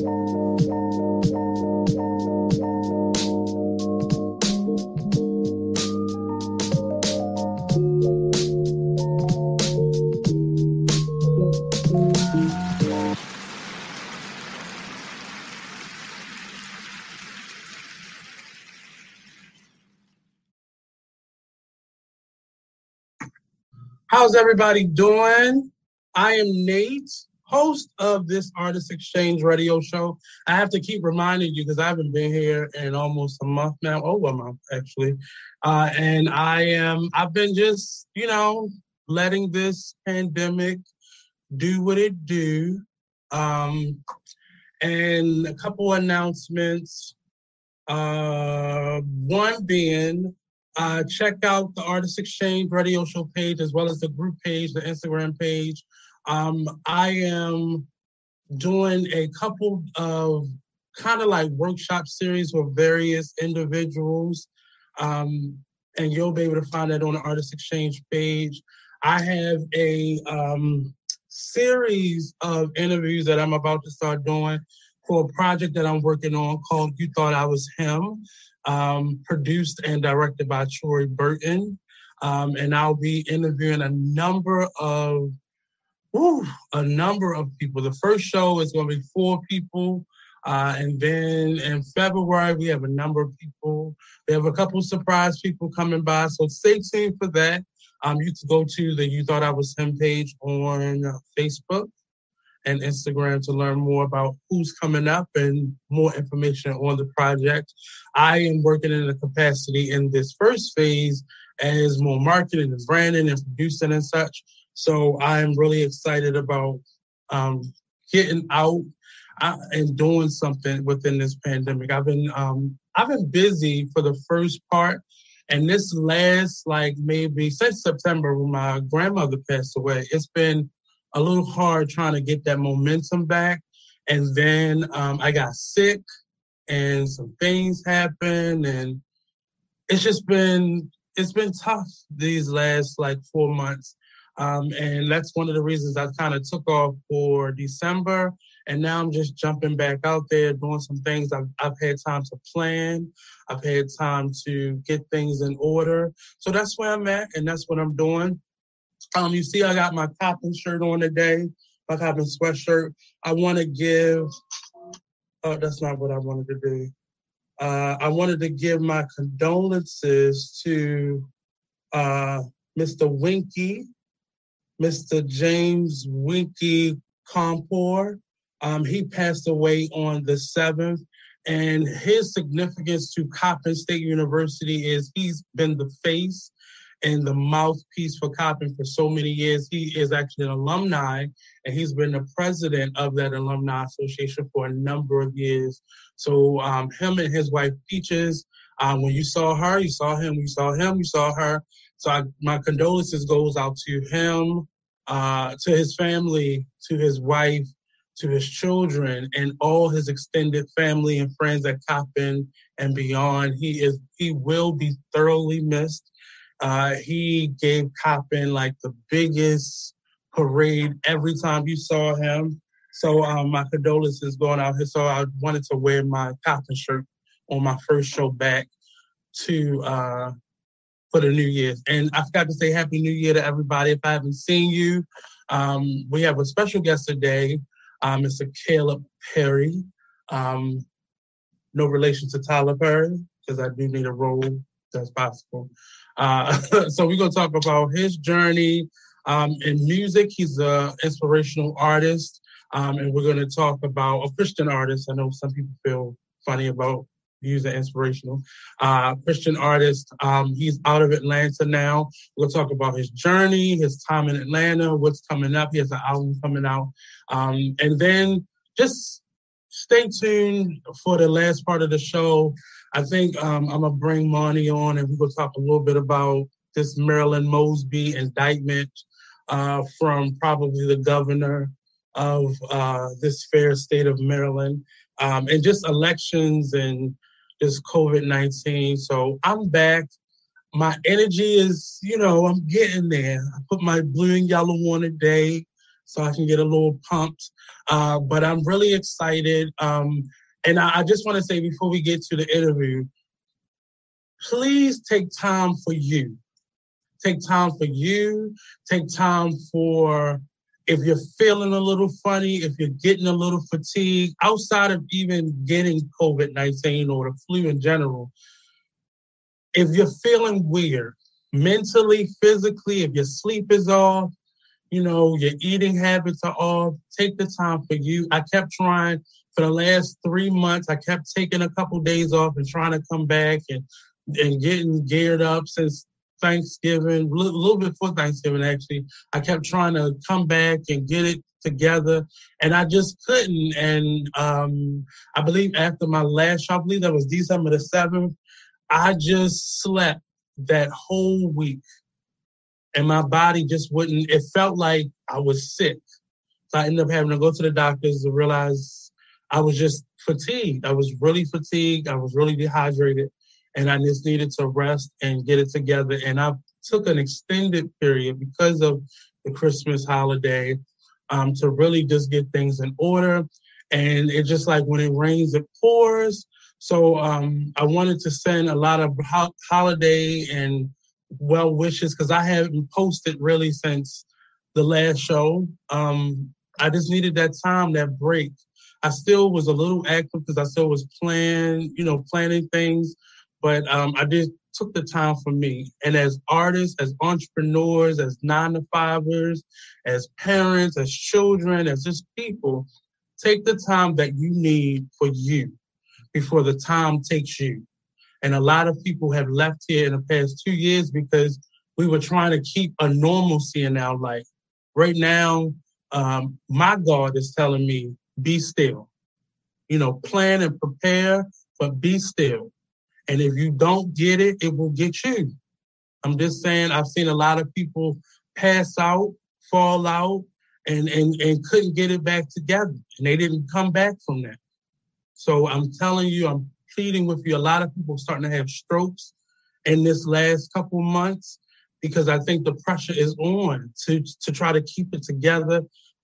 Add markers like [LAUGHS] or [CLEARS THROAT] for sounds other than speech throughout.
How's everybody doing? I am Nate, host of this Artist Exchange radio show. I have to keep reminding you because I haven't been here in almost a month now, over a month actually. Uh, and I am, I've been just, you know, letting this pandemic do what it do. Um, and a couple announcements. Uh, one being uh, check out the Artist Exchange radio show page as well as the group page, the Instagram page. Um, I am doing a couple of kind of like workshop series with various individuals. Um, and you'll be able to find that on the Artist Exchange page. I have a um, series of interviews that I'm about to start doing for a project that I'm working on called You Thought I Was Him um, produced and directed by Troy Burton. Um, and I'll be interviewing a number of a number of people. The first show is going to be four people. Uh, and then in February, we have a number of people. We have a couple surprise people coming by. So stay tuned for that. Um, you can go to the You Thought I Was Him page on Facebook and Instagram to learn more about who's coming up and more information on the project. I am working in a capacity in this first phase as more marketing and branding and producing and such. So I'm really excited about um, getting out uh, and doing something within this pandemic. I've been um, I've been busy for the first part, and this last like maybe since September when my grandmother passed away, it's been a little hard trying to get that momentum back. And then um, I got sick and some things happened and it's just been it's been tough these last like four months. Um, and that's one of the reasons I kind of took off for December. And now I'm just jumping back out there doing some things. I've, I've had time to plan. I've had time to get things in order. So that's where I'm at, and that's what I'm doing. Um, you see, I got my Coppin shirt on today, my Coppin sweatshirt. I want to give. Oh, that's not what I wanted to do. Uh, I wanted to give my condolences to uh, Mr. Winky, Mr. James Winky Compor. Um, he passed away on the 7th, and his significance to Coppin State University is he's been the face and the mouthpiece for Coppin for so many years. He is actually an alumni, and he's been the president of that alumni association for a number of years. So um, him and his wife Peaches, um, when you saw her, you saw him. You saw him, you saw her. So I, my condolences goes out to him, uh, to his family, to his wife, to his children, and all his extended family and friends at Coppin and beyond. He is he will be thoroughly missed. Uh, he gave Coppin like the biggest parade every time you saw him. So um, my condolences going out here. So I wanted to wear my Coppin shirt on my first show back to uh, for the New Year's. And I forgot to say Happy New Year to everybody. If I haven't seen you, um, we have a special guest today, uh, Mr. Caleb Perry. Um, no relation to Tyler Perry, because I do need a role that's possible. Uh, [LAUGHS] so we're gonna talk about his journey um, in music. He's an inspirational artist, um, and we're gonna talk about a Christian artist. I know some people feel funny about using inspirational uh, Christian artist. Um, he's out of Atlanta now. We'll talk about his journey, his time in Atlanta, what's coming up. He has an album coming out, um, and then just stay tuned for the last part of the show. I think um, I'm gonna bring Monty on, and we're gonna talk a little bit about this Marilyn Mosby indictment uh, from probably the governor of uh, this fair state of Maryland, um, and just elections and just COVID 19. So I'm back. My energy is, you know, I'm getting there. I put my blue and yellow on today. so I can get a little pumped. Uh, but I'm really excited. Um, and I, I just want to say before we get to the interview, please take time for you. Take time for you. Take time for if you're feeling a little funny, if you're getting a little fatigued, outside of even getting COVID 19 or the flu in general, if you're feeling weird, mentally, physically, if your sleep is off, you know, your eating habits are off, take the time for you. I kept trying for the last three months, I kept taking a couple days off and trying to come back and and getting geared up since Thanksgiving, a little bit before Thanksgiving, actually. I kept trying to come back and get it together, and I just couldn't. And um, I believe after my last show, I believe that was December the 7th, I just slept that whole week. And my body just wouldn't, it felt like I was sick. So I ended up having to go to the doctors to realize I was just fatigued. I was really fatigued. I was really dehydrated and I just needed to rest and get it together. And I took an extended period because of the Christmas holiday um, to really just get things in order. And it's just like when it rains, it pours. So um, I wanted to send a lot of ho- holiday and well wishes because I haven't posted really since the last show. Um, I just needed that time, that break. I still was a little active because I still was planning, you know, planning things but um, I just took the time for me. And as artists, as entrepreneurs, as nine to fivers, as parents, as children, as just people, take the time that you need for you before the time takes you. And a lot of people have left here in the past two years because we were trying to keep a normalcy in our life. Right now, um, my God is telling me, be still. You know, plan and prepare, but be still and if you don't get it, it will get you. I'm just saying, I've seen a lot of people pass out, fall out, and, and, and couldn't get it back together. And they didn't come back from that. So I'm telling you, I'm pleading with you. A lot of people starting to have strokes in this last couple months because I think the pressure is on to, to try to keep it together.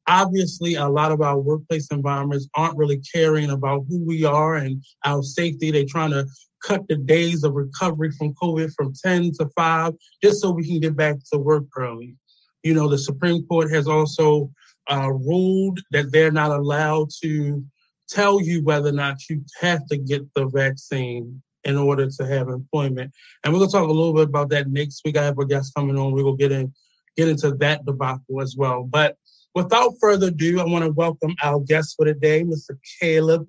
Obviously, a lot of our workplace environments aren't really caring about who we are and our safety. They're trying to cut the days of recovery from COVID from 10 to 5, just so we can get back to work early. You know, the Supreme Court has also uh, ruled that they're not allowed to tell you whether or not you have to get the vaccine in order to have employment. And we're gonna talk a little bit about that next week. I have a guest coming on. We're gonna get in get into that debacle as well. But without further ado, I want to welcome our guest for today, Mr. Caleb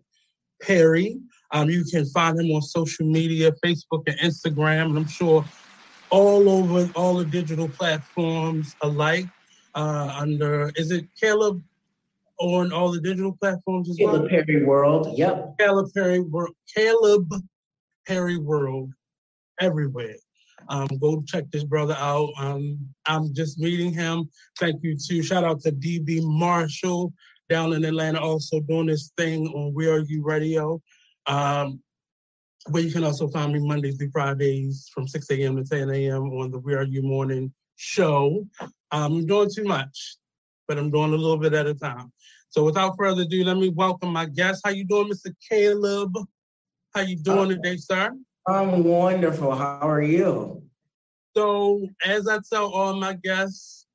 Perry. Um, you can find him on social media, Facebook and Instagram, and I'm sure all over all the digital platforms alike. Uh, under is it Caleb on all the digital platforms as Caleb well? Perry World. Yep. Caleb Perry World. Caleb Perry World everywhere. Um, go check this brother out. Um, I'm just meeting him. Thank you to shout out to DB Marshall down in Atlanta, also doing this thing on We Are You Radio. Um, where you can also find me Mondays through Fridays from 6 a.m. to 10 a.m. on the We Are You Morning show. I'm doing too much, but I'm doing a little bit at a time. So without further ado, let me welcome my guest. How you doing, Mr. Caleb? How you doing today, sir? I'm wonderful. How are you? So as I tell all my guests,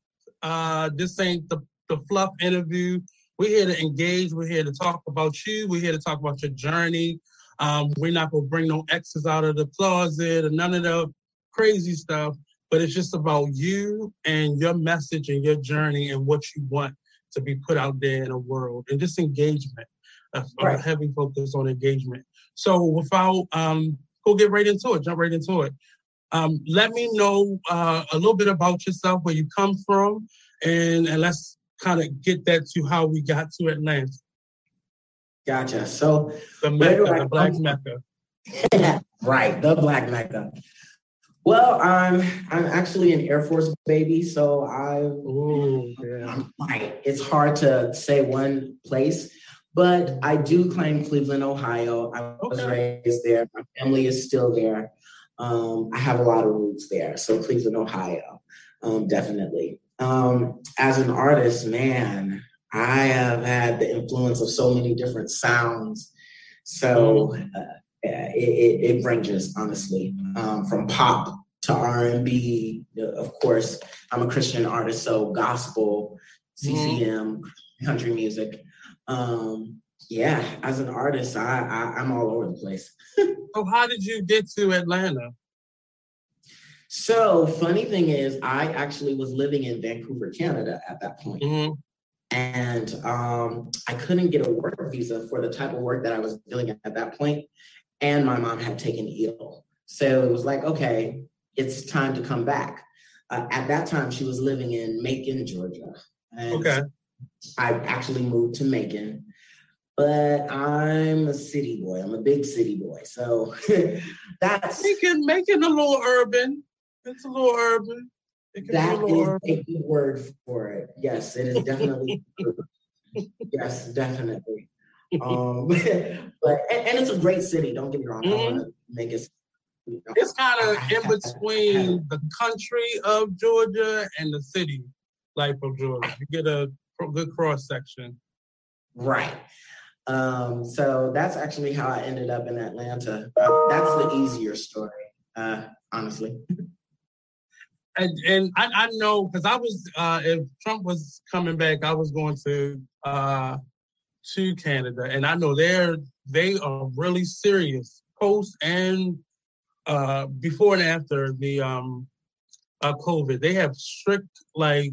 uh, this ain't the, the fluff interview. We're here to engage. We're here to talk about you. We're here to talk about your journey. Um, we're not going to bring no exes out of the closet or none of the crazy stuff, but it's just about you and your message and your journey and what you want to be put out there in the world and just engagement, a, right. a heavy focus on engagement. So without, um, go get right into it, jump right into it. Um, let me know uh, a little bit about yourself, where you come from, and, and let's kind of get that to how we got to Atlanta. Gotcha. So the Mecca, the Black Mecca. [LAUGHS] right, the Black Mecca. Well, I'm I'm actually an Air Force baby, so I Ooh, yeah. It's hard to say one place, but I do claim Cleveland, Ohio. I was okay. raised there. My family is still there. Um, I have a lot of roots there, so Cleveland, Ohio, um, definitely. Um, as an artist, man, I have had the influence of so many different sounds. So mm-hmm. uh, it, it, it, ranges, honestly, um, from pop to R&B. Of course, I'm a Christian artist, so gospel, CCM, mm-hmm. country music. Um, yeah, as an artist, I, I I'm all over the place. [LAUGHS] so how did you get to Atlanta? So funny thing is, I actually was living in Vancouver, Canada at that point. Mm-hmm. And um, I couldn't get a work visa for the type of work that I was doing at that point. And my mom had taken ill. So it was like, okay, it's time to come back. Uh, at that time, she was living in Macon, Georgia. And okay. I actually moved to Macon, but I'm a city boy. I'm a big city boy. So [LAUGHS] that's Macon, Macon a little urban. It's a little urban. That a is urban. a good word for it. Yes, it is definitely. [LAUGHS] yes, definitely. [LAUGHS] Um, [LAUGHS] but and, and, it's a great city. Don't get me wrong. Mm-hmm. I want to make it it's kind of in between the country of Georgia and the city life of Georgia. You get a good cross section. Right. Um, so that's actually how I ended up in Atlanta. Uh, that's the easier story, uh, honestly. And, and I, I know because I was uh, if Trump was coming back, I was going to uh, to Canada, and I know they're they are really serious post and uh, before and after the um, uh, COVID. They have strict like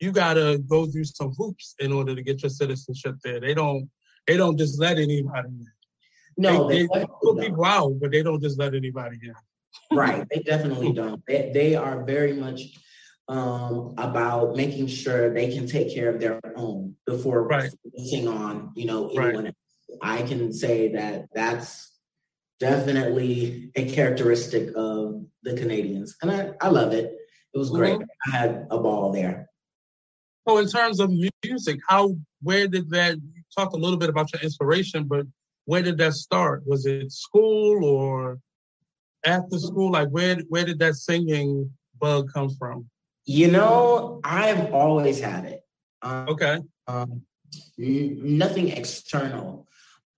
you gotta go through some hoops in order to get your citizenship there. They don't they don't just let anybody in. No, they, they, they put people out, but they don't just let anybody in. Right, they definitely [LAUGHS] don't. They, they are very much um, about making sure they can take care of their own before right. focusing on you know anyone right. else. I can say that that's definitely a characteristic of the Canadians. And I, I love it. It was great. Mm-hmm. I had a ball there. So in terms of music, how where did that you talk a little bit about your inspiration, but where did that start? Was it school or after school? Like where where did that singing bug come from? You know, I've always had it. Um, okay. Um, n- nothing external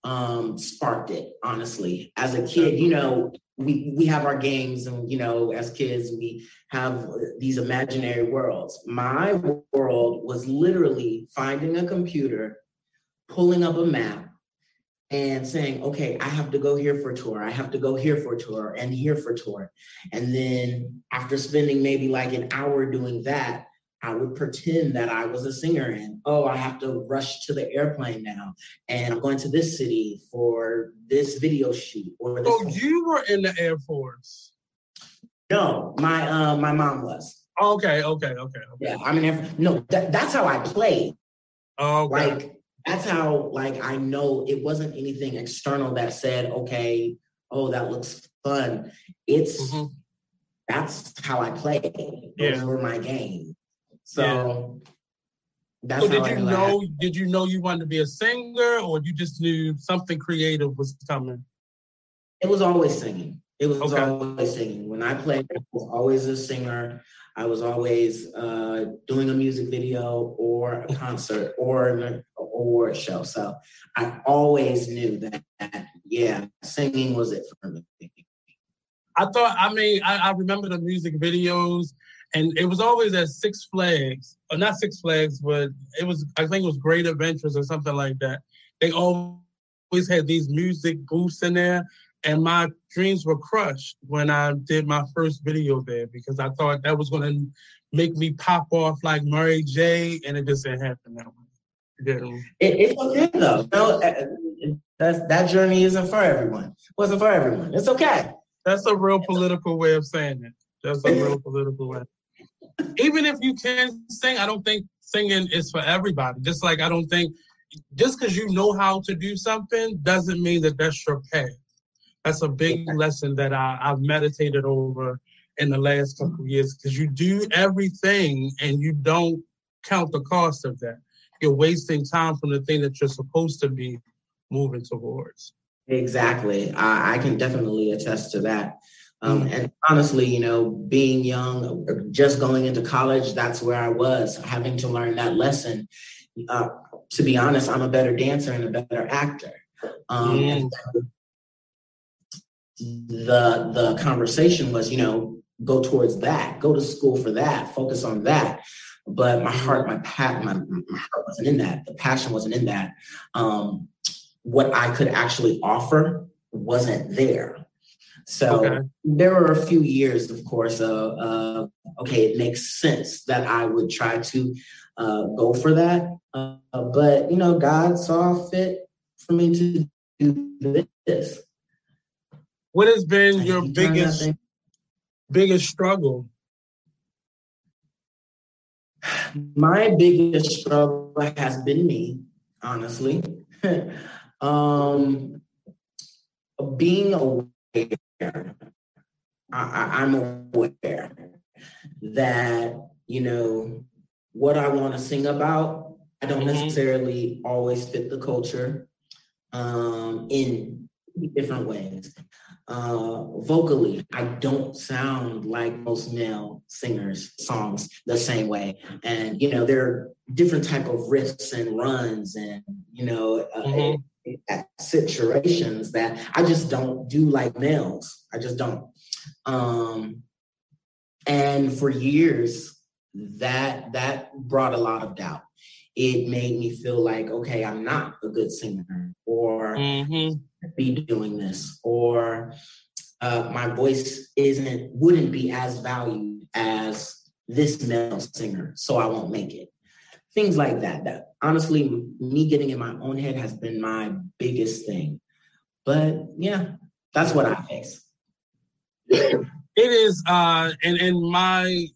um, sparked it, honestly. As a kid, you know, we, we have our games and, you know, as kids, we have these imaginary worlds. My world was literally finding a computer, pulling up a map, and saying, okay, I have to go here for tour. I have to go here for tour and here for tour. And then after spending maybe like an hour doing that, I would pretend that I was a singer and oh, I have to rush to the airplane now, and I'm going to this city for this video shoot. Or this oh, you were in the Air Force? No, my uh, my mom was. Okay, okay, okay. okay. Yeah, I mean, no, that, that's how I played. Oh, okay. like that's how like I know it wasn't anything external that said, okay, oh, that looks fun. It's mm-hmm. that's how I play. Those yeah. were my game. So that's so did you know did you know you wanted to be a singer or you just knew something creative was coming? It was always singing. It was okay. always singing. When I played, I was always a singer. I was always uh, doing a music video or a concert or an award show. So I always knew that, that yeah, singing was it for me. I thought, I mean, I, I remember the music videos and it was always at Six Flags, or not Six Flags, but it was I think it was Great Adventures or something like that. They always had these music booths in there, and my dreams were crushed when I did my first video there because I thought that was going to make me pop off like Mary J, and it just didn't happen that way. It, it's okay though. No, uh, that that journey isn't for everyone. It wasn't for everyone. It's okay. That's a real political way of saying it. That's a real political way even if you can sing, I don't think singing is for everybody. Just like I don't think just because you know how to do something doesn't mean that that's your path. That's a big lesson that I, I've meditated over in the last couple of years because you do everything and you don't count the cost of that. You're wasting time from the thing that you're supposed to be moving towards. Exactly. I, I can definitely attest to that. Um, mm-hmm. And honestly, you know, being young, just going into college, that's where I was, having to learn that lesson. Uh, to be honest, I'm a better dancer and a better actor. Um, mm. The the conversation was, you know, go towards that, go to school for that, focus on that. But my heart, my pat, my, my heart wasn't in that. The passion wasn't in that. Um, what I could actually offer wasn't there. So okay. there were a few years, of course, uh, uh, okay, it makes sense that I would try to uh, go for that. Uh, but, you know, God saw fit for me to do this. What has been your biggest biggest struggle? My biggest struggle has been me, honestly. [LAUGHS] um, being aware, I, I'm aware that, you know, what I want to sing about, I don't mm-hmm. necessarily always fit the culture um, in different ways. Uh, vocally, I don't sound like most male singers' songs the same way, and you know there are different type of riffs and runs, and you know uh, mm-hmm. situations that I just don't do like males. I just don't. Um, and for years, that that brought a lot of doubt it made me feel like, okay, I'm not a good singer, or mm-hmm. Be doing this, or uh, my voice isn't wouldn't be as valued as this male singer, so I won't make it. Things like that. That honestly, me getting in my own head has been my biggest thing. But yeah, that's what I face. It is, uh, in, in my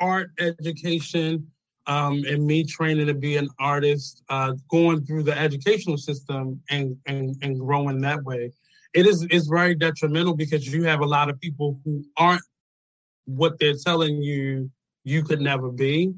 art education, um, and me training to be an artist, uh, going through the educational system and, and, and growing that way, it is it's very detrimental because you have a lot of people who aren't what they're telling you you could never be,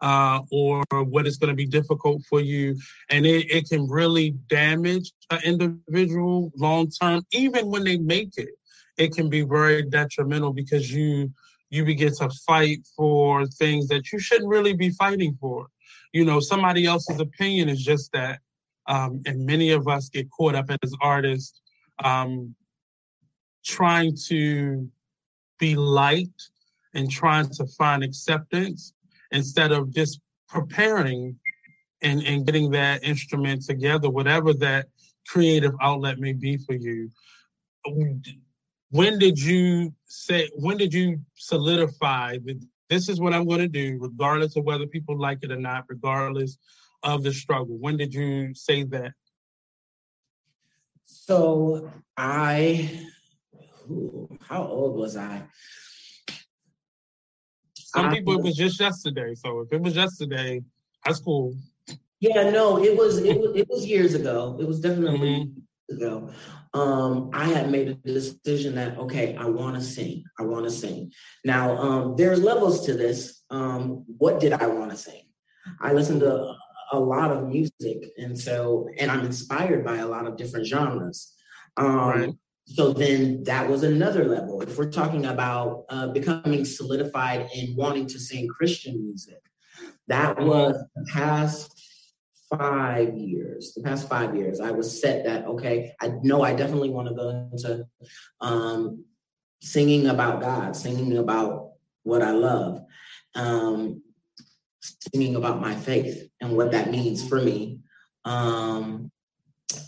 uh, or what is going to be difficult for you, and it, it can really damage an individual long term, even when they make it. It can be very detrimental because you you begin to fight for things that you shouldn't really be fighting for. You know, somebody else's opinion is just that. Um, and many of us get caught up as artists um, trying to be liked and trying to find acceptance instead of just preparing and, and getting that instrument together, whatever that creative outlet may be for you when did you say when did you solidify that this is what i'm going to do regardless of whether people like it or not regardless of the struggle? When did you say that? So i how old was i? Some I, people it was just yesterday so if it was yesterday that's cool. Yeah no it was it was, it was years ago. It was definitely mm-hmm. ago um, I had made a decision that okay, I want to sing. I want to sing. Now, um, there's levels to this. Um, what did I want to sing? I listened to a lot of music, and so and I'm inspired by a lot of different genres. Um, right. So then that was another level. If we're talking about uh, becoming solidified in wanting to sing Christian music, that was the past five years, the past five years, I was set that, okay, I know I definitely want to go into um, singing about God, singing about what I love, um, singing about my faith and what that means for me. Um,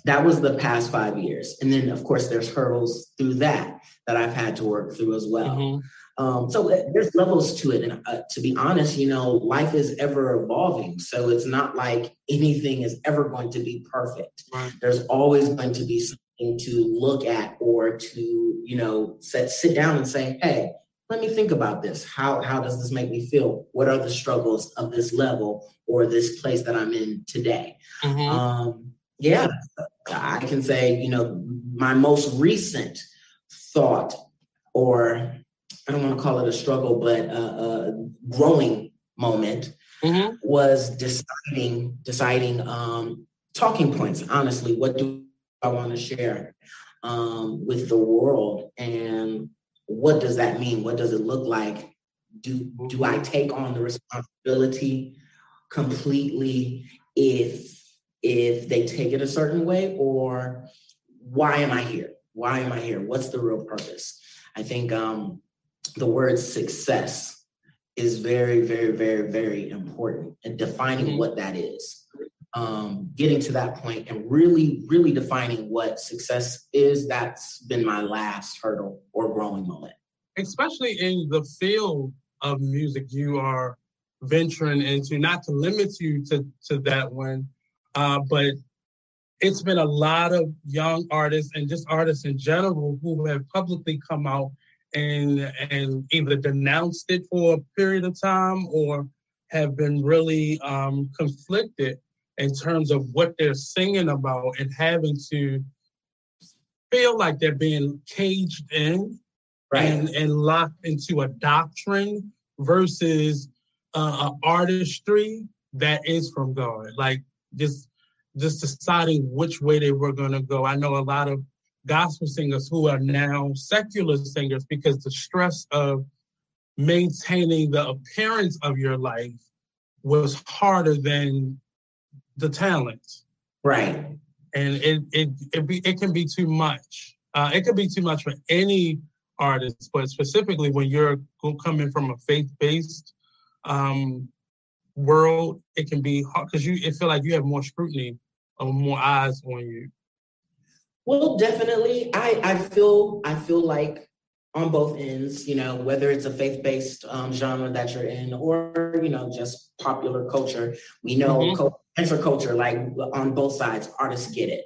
that was the past five years. And then, of course, there's hurdles through that that I've had to work through as well. Mm-hmm. Um, so uh, there's levels to it. And uh, to be honest, you know, life is ever evolving. So it's not like anything is ever going to be perfect. There's always going to be something to look at or to, you know, set, sit down and say, hey, let me think about this. How, how does this make me feel? What are the struggles of this level or this place that I'm in today? Mm-hmm. Um, yeah, I can say, you know, my most recent thought or I don't want to call it a struggle, but a, a growing moment mm-hmm. was deciding, deciding um, talking points. Honestly, what do I want to share um, with the world? And what does that mean? What does it look like? Do do I take on the responsibility completely if if they take it a certain way or why am I here? Why am I here? What's the real purpose? I think um, the word success is very, very, very, very important and defining mm-hmm. what that is. Um, getting to that point and really, really defining what success is, that's been my last hurdle or growing moment. Especially in the field of music you are venturing into, not to limit you to, to that one, uh, but it's been a lot of young artists and just artists in general who have publicly come out and and either denounced it for a period of time or have been really um, conflicted in terms of what they're singing about and having to feel like they're being caged in right. and, and locked into a doctrine versus uh, artistry that is from God. Like just just deciding which way they were going to go. I know a lot of gospel singers who are now secular singers because the stress of maintaining the appearance of your life was harder than the talent. Right. And it it it, be, it can be too much. Uh, it could be too much for any artist, but specifically when you're coming from a faith-based um, world, it can be hard because you it feel like you have more scrutiny or more eyes on you. Well, definitely. I, I feel I feel like on both ends, you know, whether it's a faith-based um, genre that you're in or, you know, just popular culture, we know mm-hmm. culture, like on both sides, artists get it.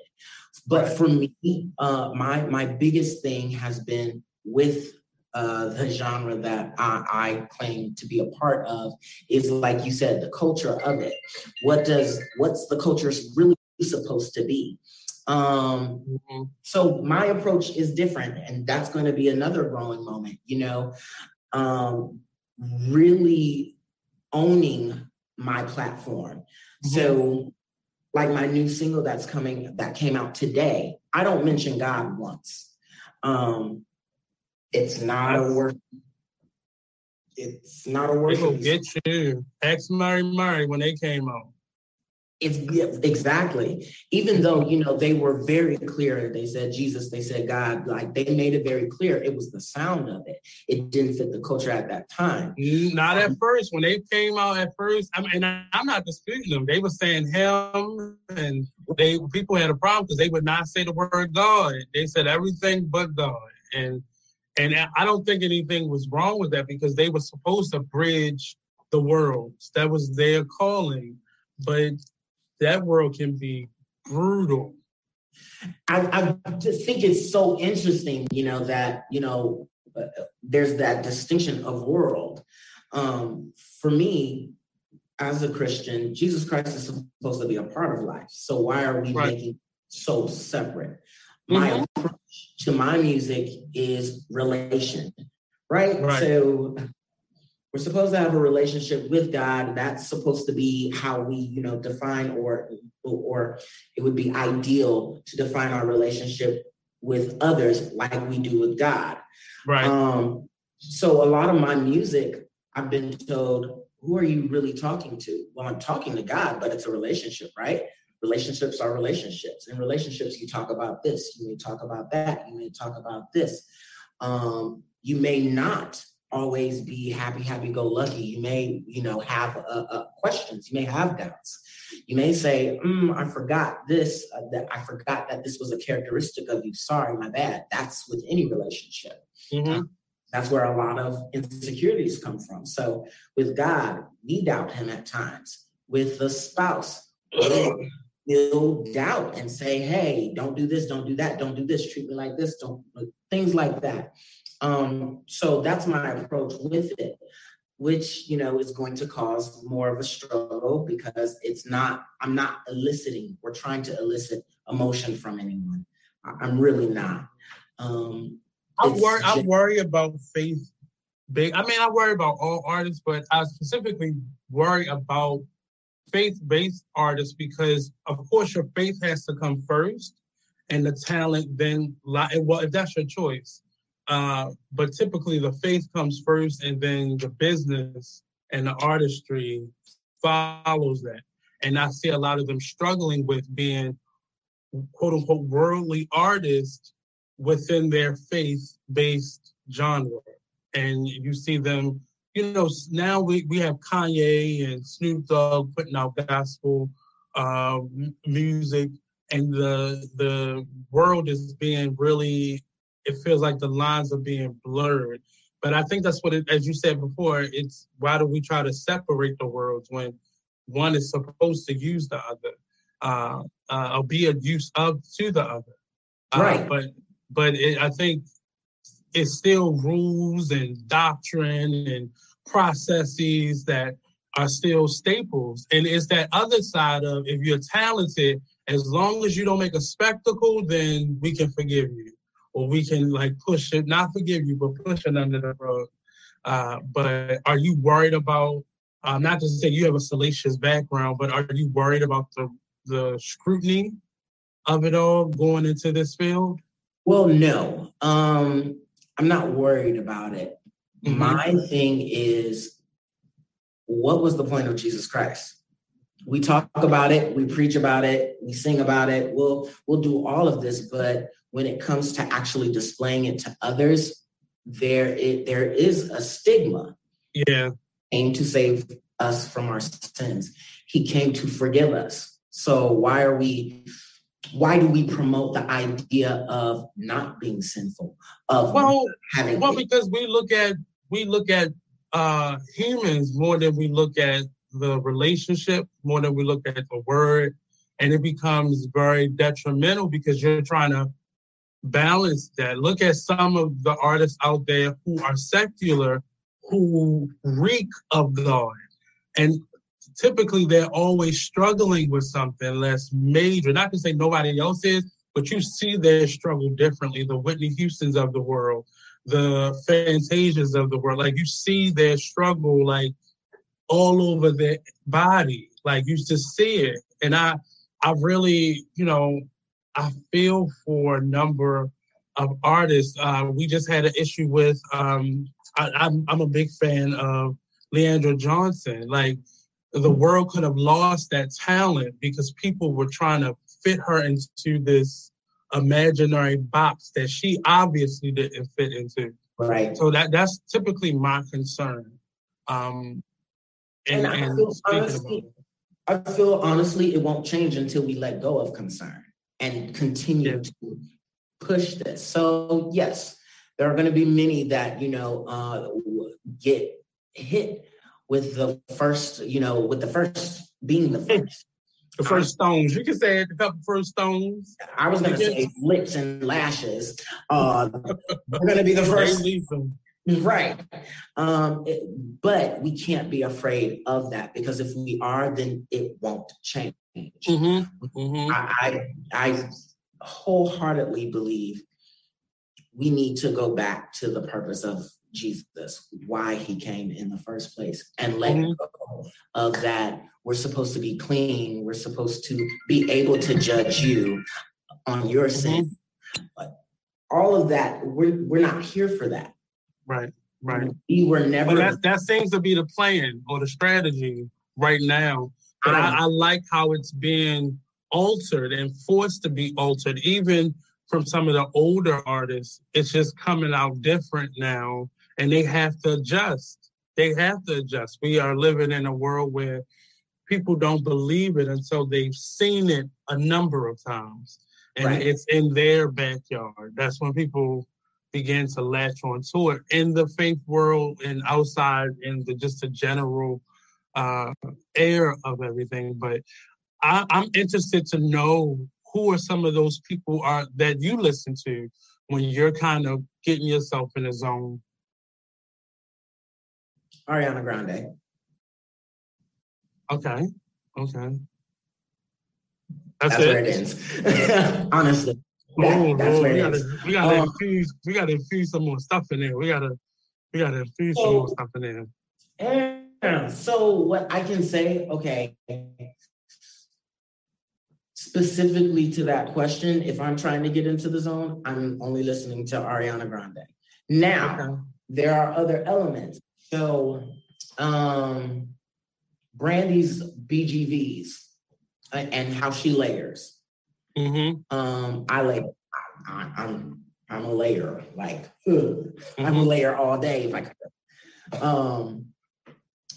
But for me, uh, my my biggest thing has been with uh, the genre that I, I, claim to be a part of is like you said, the culture of it. What does what's the culture really supposed to be? Um, mm-hmm. So my approach is different, and that's going to be another growing moment. You know, um, really owning my platform. Mm-hmm. So, like my new single that's coming that came out today, I don't mention God once. Um, it's not a work. It's not a work. They will get you. Ex Mary Mary when they came out. It's exactly. Even though you know they were very clear, they said Jesus, they said God, like they made it very clear. It was the sound of it. It didn't fit the culture at that time. Not at first. When they came out at first, I mean, I'm not disputing them. They were saying him, and they people had a problem because they would not say the word God. They said everything but God, and and I don't think anything was wrong with that because they were supposed to bridge the worlds. That was their calling, but that world can be brutal. I, I just think it's so interesting, you know, that, you know, uh, there's that distinction of world. Um, for me, as a Christian, Jesus Christ is supposed to be a part of life. So why are we right. making so separate? My mm-hmm. approach to my music is relation, right? right? So we're supposed to have a relationship with God. That's supposed to be how we, you know, define or or it would be ideal to define our relationship with others like we do with God. Right. Um, so a lot of my music, I've been told, who are you really talking to? Well, I'm talking to God, but it's a relationship, right? Relationships are relationships. In relationships, you talk about this, you may talk about that, you may talk about this. Um, you may not always be happy, happy, go lucky. You may, you know, have uh, uh, questions. You may have doubts. You may say, mm, "I forgot this. Uh, that I forgot that this was a characteristic of you. Sorry, my bad." That's with any relationship. Mm-hmm. that's where a lot of insecurities come from. So with God, we doubt Him at times. With the spouse, we'll doubt and say, "Hey, don't do this. Don't do that. Don't do this. Treat me like this. Don't." Things like that. Um, so that's my approach with it, which you know is going to cause more of a struggle because it's not. I'm not eliciting. We're trying to elicit emotion from anyone. I'm really not. Um, I worry. Just, I worry about faith. Big. I mean, I worry about all artists, but I specifically worry about faith-based artists because, of course, your faith has to come first, and the talent then. Well, if that's your choice, Uh, but typically the faith comes first and then the business and the artistry follows that. And I see a lot of them struggling with being quote unquote worldly artists within their faith based genre. And you see them, you know, now we, we have Kanye and Snoop Dogg putting out gospel uh, music, and the the world is being really. It feels like the lines are being blurred. But I think that's what, it, as you said before, it's why do we try to separate the worlds when one is supposed to use the other, uh, uh, or be a use of to the other. Uh, right. But but it, I think it's still rules and doctrine and processes that are still staples. And it's that other side of if you're talented, as long as you don't make a spectacle, then we can forgive you. Or we can like push it, not forgive you, but push it under the rug. Uh, but are you worried about um, not to say you have a salacious background, but are you worried about the the scrutiny of it all going into this field? Well, no. Um, I'm not worried about it. Mm-hmm. My thing is what was the point of Jesus Christ? We talk about it, we preach about it, we sing about it, we'll we'll do all of this, but when it comes to actually displaying it to others, there it, there is a stigma. Yeah. Came to save us from our sins. He came to forgive us. So why are we why do we promote the idea of not being sinful of well having well because we look at we look at uh humans more than we look at the relationship more than we look at the word and it becomes very detrimental because you're trying to balance that look at some of the artists out there who are secular who reek of god and typically they're always struggling with something less major. Not to say nobody else is, but you see their struggle differently. The Whitney Houston's of the world, the Fantasias of the world. Like you see their struggle like all over their body. Like you just see it. And I I really, you know, I feel for a number of artists. Uh, we just had an issue with um, I, I'm I'm a big fan of LeAndria Johnson. Like the world could have lost that talent because people were trying to fit her into this imaginary box that she obviously didn't fit into. Right. So that that's typically my concern. Um, and, and, I, feel honestly, I feel honestly it won't change until we let go of concern and continue to push this. So yes, there are going to be many that you know uh, get hit with the first, you know, with the first being the first. The first stones. You can say it, a couple first stones. I was gonna say lips and lashes. Uh we're gonna be the [LAUGHS] first. [LAUGHS] Right. Um, it, but we can't be afraid of that because if we are, then it won't change. Mm-hmm. Mm-hmm. I, I, I wholeheartedly believe we need to go back to the purpose of Jesus, why he came in the first place, and let mm-hmm. go of that. We're supposed to be clean. We're supposed to be able to judge you on your mm-hmm. sin. But all of that, we're, we're not here for that. Right, right. We were never. But that, that seems to be the plan or the strategy right now. But I, I, I like how it's being altered and forced to be altered, even from some of the older artists. It's just coming out different now and they have to adjust. They have to adjust. We are living in a world where people don't believe it until they've seen it a number of times and right. it's in their backyard. That's when people begin to latch onto it in the faith world and outside in the just the general uh, air of everything. But I, I'm interested to know who are some of those people are that you listen to when you're kind of getting yourself in a zone Ariana Grande. Okay. Okay. That's, that's where it ends. [LAUGHS] Honestly. Oh, that, that's where we gotta, we gotta um, infuse we gotta infuse some more stuff in there. We gotta we gotta infuse so, some more stuff in there. Yeah. So what I can say, okay, specifically to that question, if I'm trying to get into the zone, I'm only listening to Ariana Grande. Now, okay. there are other elements. So, um, Brandy's BGVs uh, and how she layers. Mm-hmm. Um, I like I, am I'm, I'm a layer like mm-hmm. [LAUGHS] I'm a mm-hmm. layer all day Like, Um,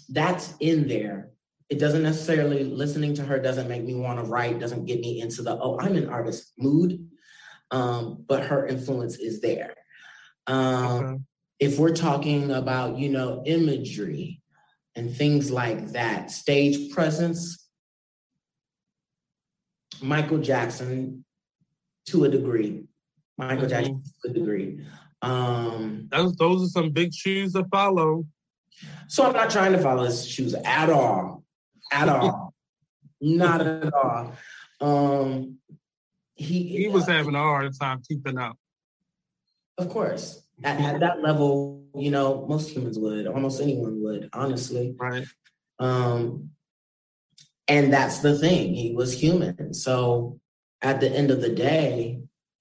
that's in there. It doesn't necessarily listening to her doesn't make me want to write. Doesn't get me into the oh I'm an artist mood. Um, but her influence is there. Um, okay. If we're talking about you know imagery and things like that, stage presence, Michael Jackson to a degree. Michael mm-hmm. Jackson to a degree. Um, those, those are some big shoes to follow. So I'm not trying to follow his shoes at all. At all. [LAUGHS] not at all. Um, he he was uh, having a hard time keeping up. Of course. At, at, that level, you know, most humans would, almost anyone would, honestly. Right. Um, and that's the thing, he was human. So at the end of the day,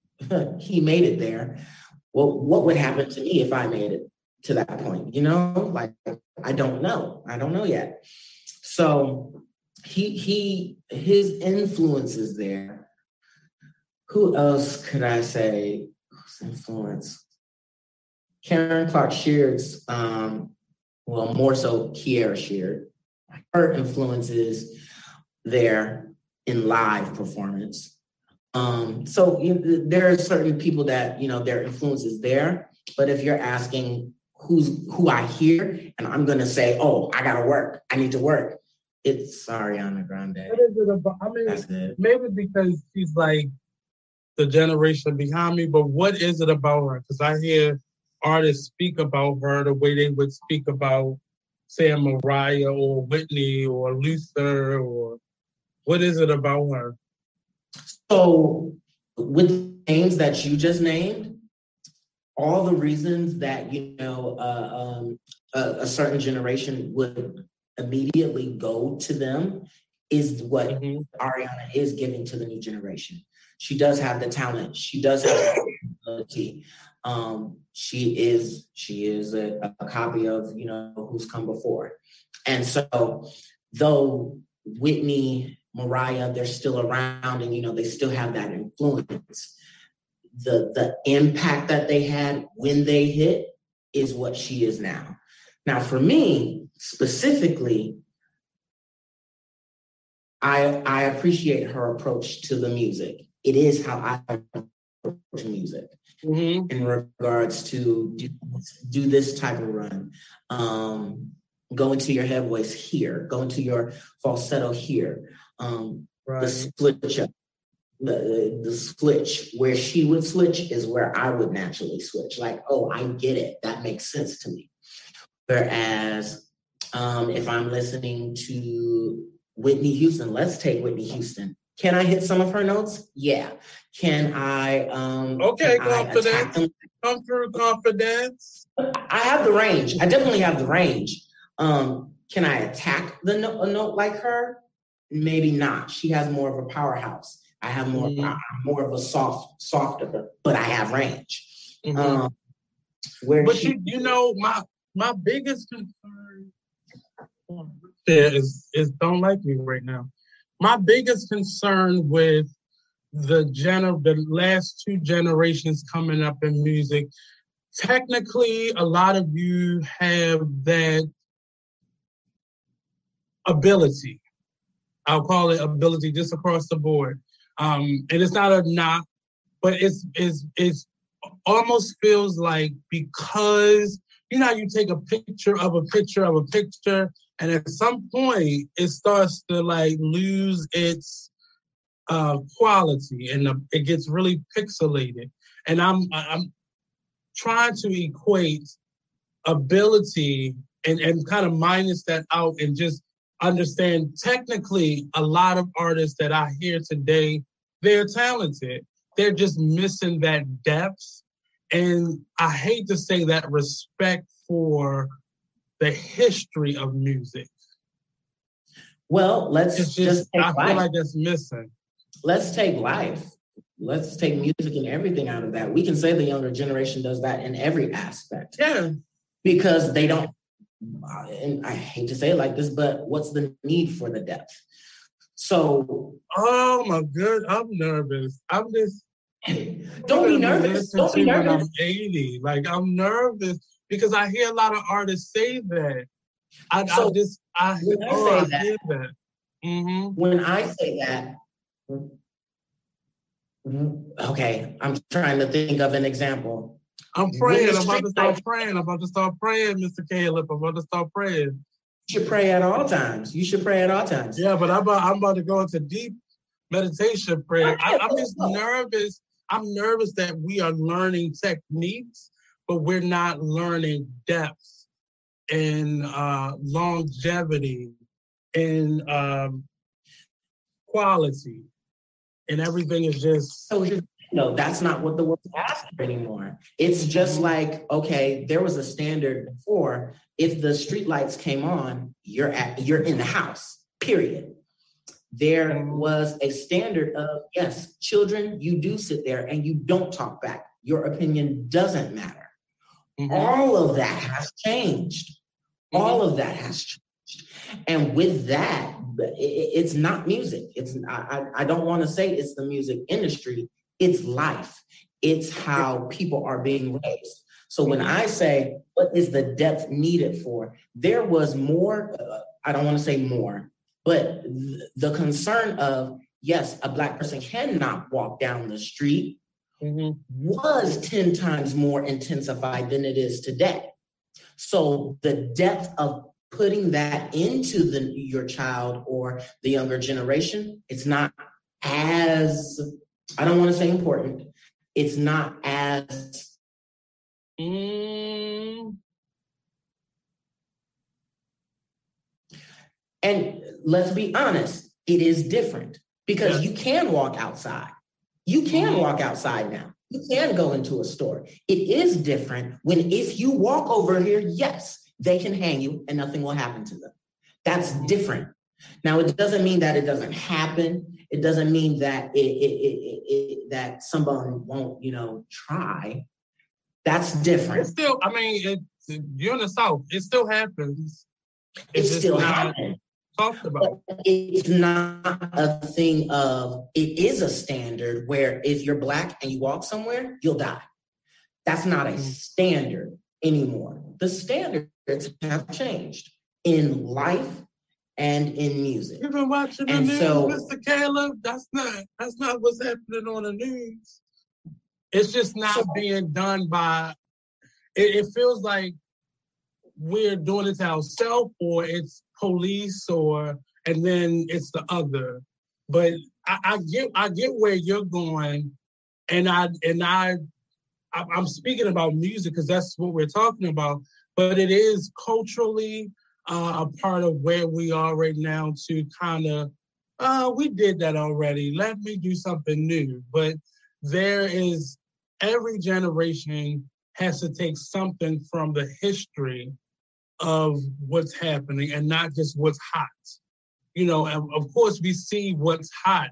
[LAUGHS] he made it there. Well, what would happen to me if I made it to that point? You know, like I don't know. I don't know yet. So he he his influence is there. Who else could I say? Influence? Karen Clark Sheard's, um, well, more so Kierra Sheard. Her influences there in live performance. Um, so you, there are certain people that you know their influence is there, but if you're asking who's who I hear, and I'm gonna say, oh, I gotta work, I need to work. It's Ariana Grande. What is it about? I mean, maybe because she's like the generation behind me, but what is it about her? Because I hear artists speak about her the way they would speak about, say, Mariah or Whitney or Luther or what is it about her? So, with names that you just named, all the reasons that you know uh, um, a, a, certain generation would immediately go to them is what mm-hmm. Ariana is giving to the new generation. She does have the talent. She does have the ability. Um, she is she is a, a copy of you know who's come before, and so though Whitney Mariah, they're still around and you know they still have that influence. The the impact that they had when they hit is what she is now. Now for me specifically, I I appreciate her approach to the music. It is how I approach music mm-hmm. in regards to do, do this type of run. Um, go into your head voice here, go into your falsetto here um, right. the switch up. The, the switch where she would switch is where I would naturally switch. Like, oh, I get it. That makes sense to me. Whereas um, if I'm listening to Whitney Houston, let's take Whitney Houston. Can I hit some of her notes? Yeah. Can I? Um, okay, confidence. Come through confidence. I have the range. I definitely have the range. Um, can I attack the no- note like her? Maybe not. She has more of a powerhouse. I have more mm-hmm. more of a soft, softer, but I have range. Mm-hmm. Um, where but she, you, you know, my my biggest concern is is don't like me right now. My biggest concern with the gener the last two generations coming up in music, technically, a lot of you have that ability I'll call it ability just across the board. Um, and it's not a knock, but it's it's it's almost feels like because you know you take a picture of a picture of a picture, and at some point it starts to like lose its uh, quality, and the, it gets really pixelated. And I'm I'm trying to equate ability and and kind of minus that out and just understand technically a lot of artists that I hear today, they're talented. They're just missing that depth. And I hate to say that respect for the history of music. Well, let's just, just I life. feel like it's missing. Let's take life. let's take music and everything out of that. We can say the younger generation does that in every aspect. Yeah. Because they don't, and I hate to say it like this, but what's the need for the depth? So, oh my good, I'm nervous. I'm just [LAUGHS] don't be nervous. Don't be nervous. I'm 80. Like I'm nervous because I hear a lot of artists say that. I, so, I just I, when oh, I, say I that, that. Mm-hmm. When I say that, okay, I'm trying to think of an example. I'm praying. I'm about to start praying. I'm about to start praying, Mr. Caleb. I'm about to start praying. You should pray at all times. You should pray at all times. Yeah, but I'm about, I'm about to go into deep meditation prayer. I, I'm just nervous. I'm nervous that we are learning techniques, but we're not learning depth and uh, longevity and um, quality and everything is just so no that's not what the world's after anymore it's just like okay there was a standard before if the street lights came on you're at you're in the house period there was a standard of yes children you do sit there and you don't talk back your opinion doesn't matter mm-hmm. all of that has changed mm-hmm. all of that has changed and with that, it's not music. It's I, I don't want to say it's the music industry. It's life. It's how people are being raised. So when I say what is the depth needed for, there was more. Uh, I don't want to say more, but th- the concern of yes, a black person cannot walk down the street mm-hmm. was ten times more intensified than it is today. So the depth of putting that into the your child or the younger generation, it's not as I don't want to say important. It's not as mm, and let's be honest, it is different because you can walk outside. You can mm-hmm. walk outside now. You can go into a store. It is different when if you walk over here, yes, they can hang you and nothing will happen to them. That's different. Now, it doesn't mean that it doesn't happen. It doesn't mean that it, it, it, that someone won't, you know, try. That's different. It's still, I mean, you're in the South. It still happens. It's, still happens. Talked about. But it's not a thing of. It is a standard where if you're black and you walk somewhere, you'll die. That's not a mm-hmm. standard anymore. The standards have changed in life and in music. You've been watching the and news, so, Mr. Caleb. That's not that's not what's happening on the news. It's just not so, being done by. It, it feels like we're doing it to ourselves, or it's police, or and then it's the other. But I, I get I get where you're going, and I and I I'm speaking about music because that's what we're talking about, but it is culturally uh, a part of where we are right now to kind of, uh, we did that already. Let me do something new. But there is, every generation has to take something from the history of what's happening and not just what's hot. You know, of course, we see what's hot,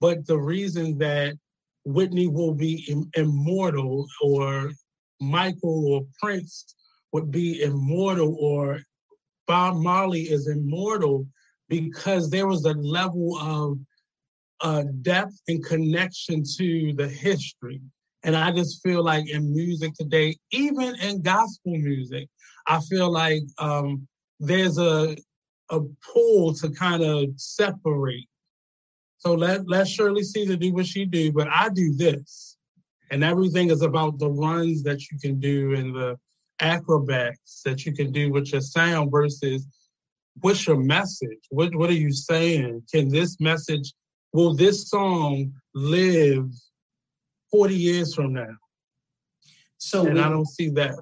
but the reason that Whitney will be Im- immortal, or Michael or Prince would be immortal, or Bob Marley is immortal because there was a level of uh, depth and connection to the history. And I just feel like in music today, even in gospel music, I feel like um, there's a a pull to kind of separate so let let Shirley Caesar do what she do, but I do this, and everything is about the runs that you can do and the acrobats that you can do with your sound versus what's your message? What what are you saying? Can this message will this song live 40 years from now? So and we, I don't see that.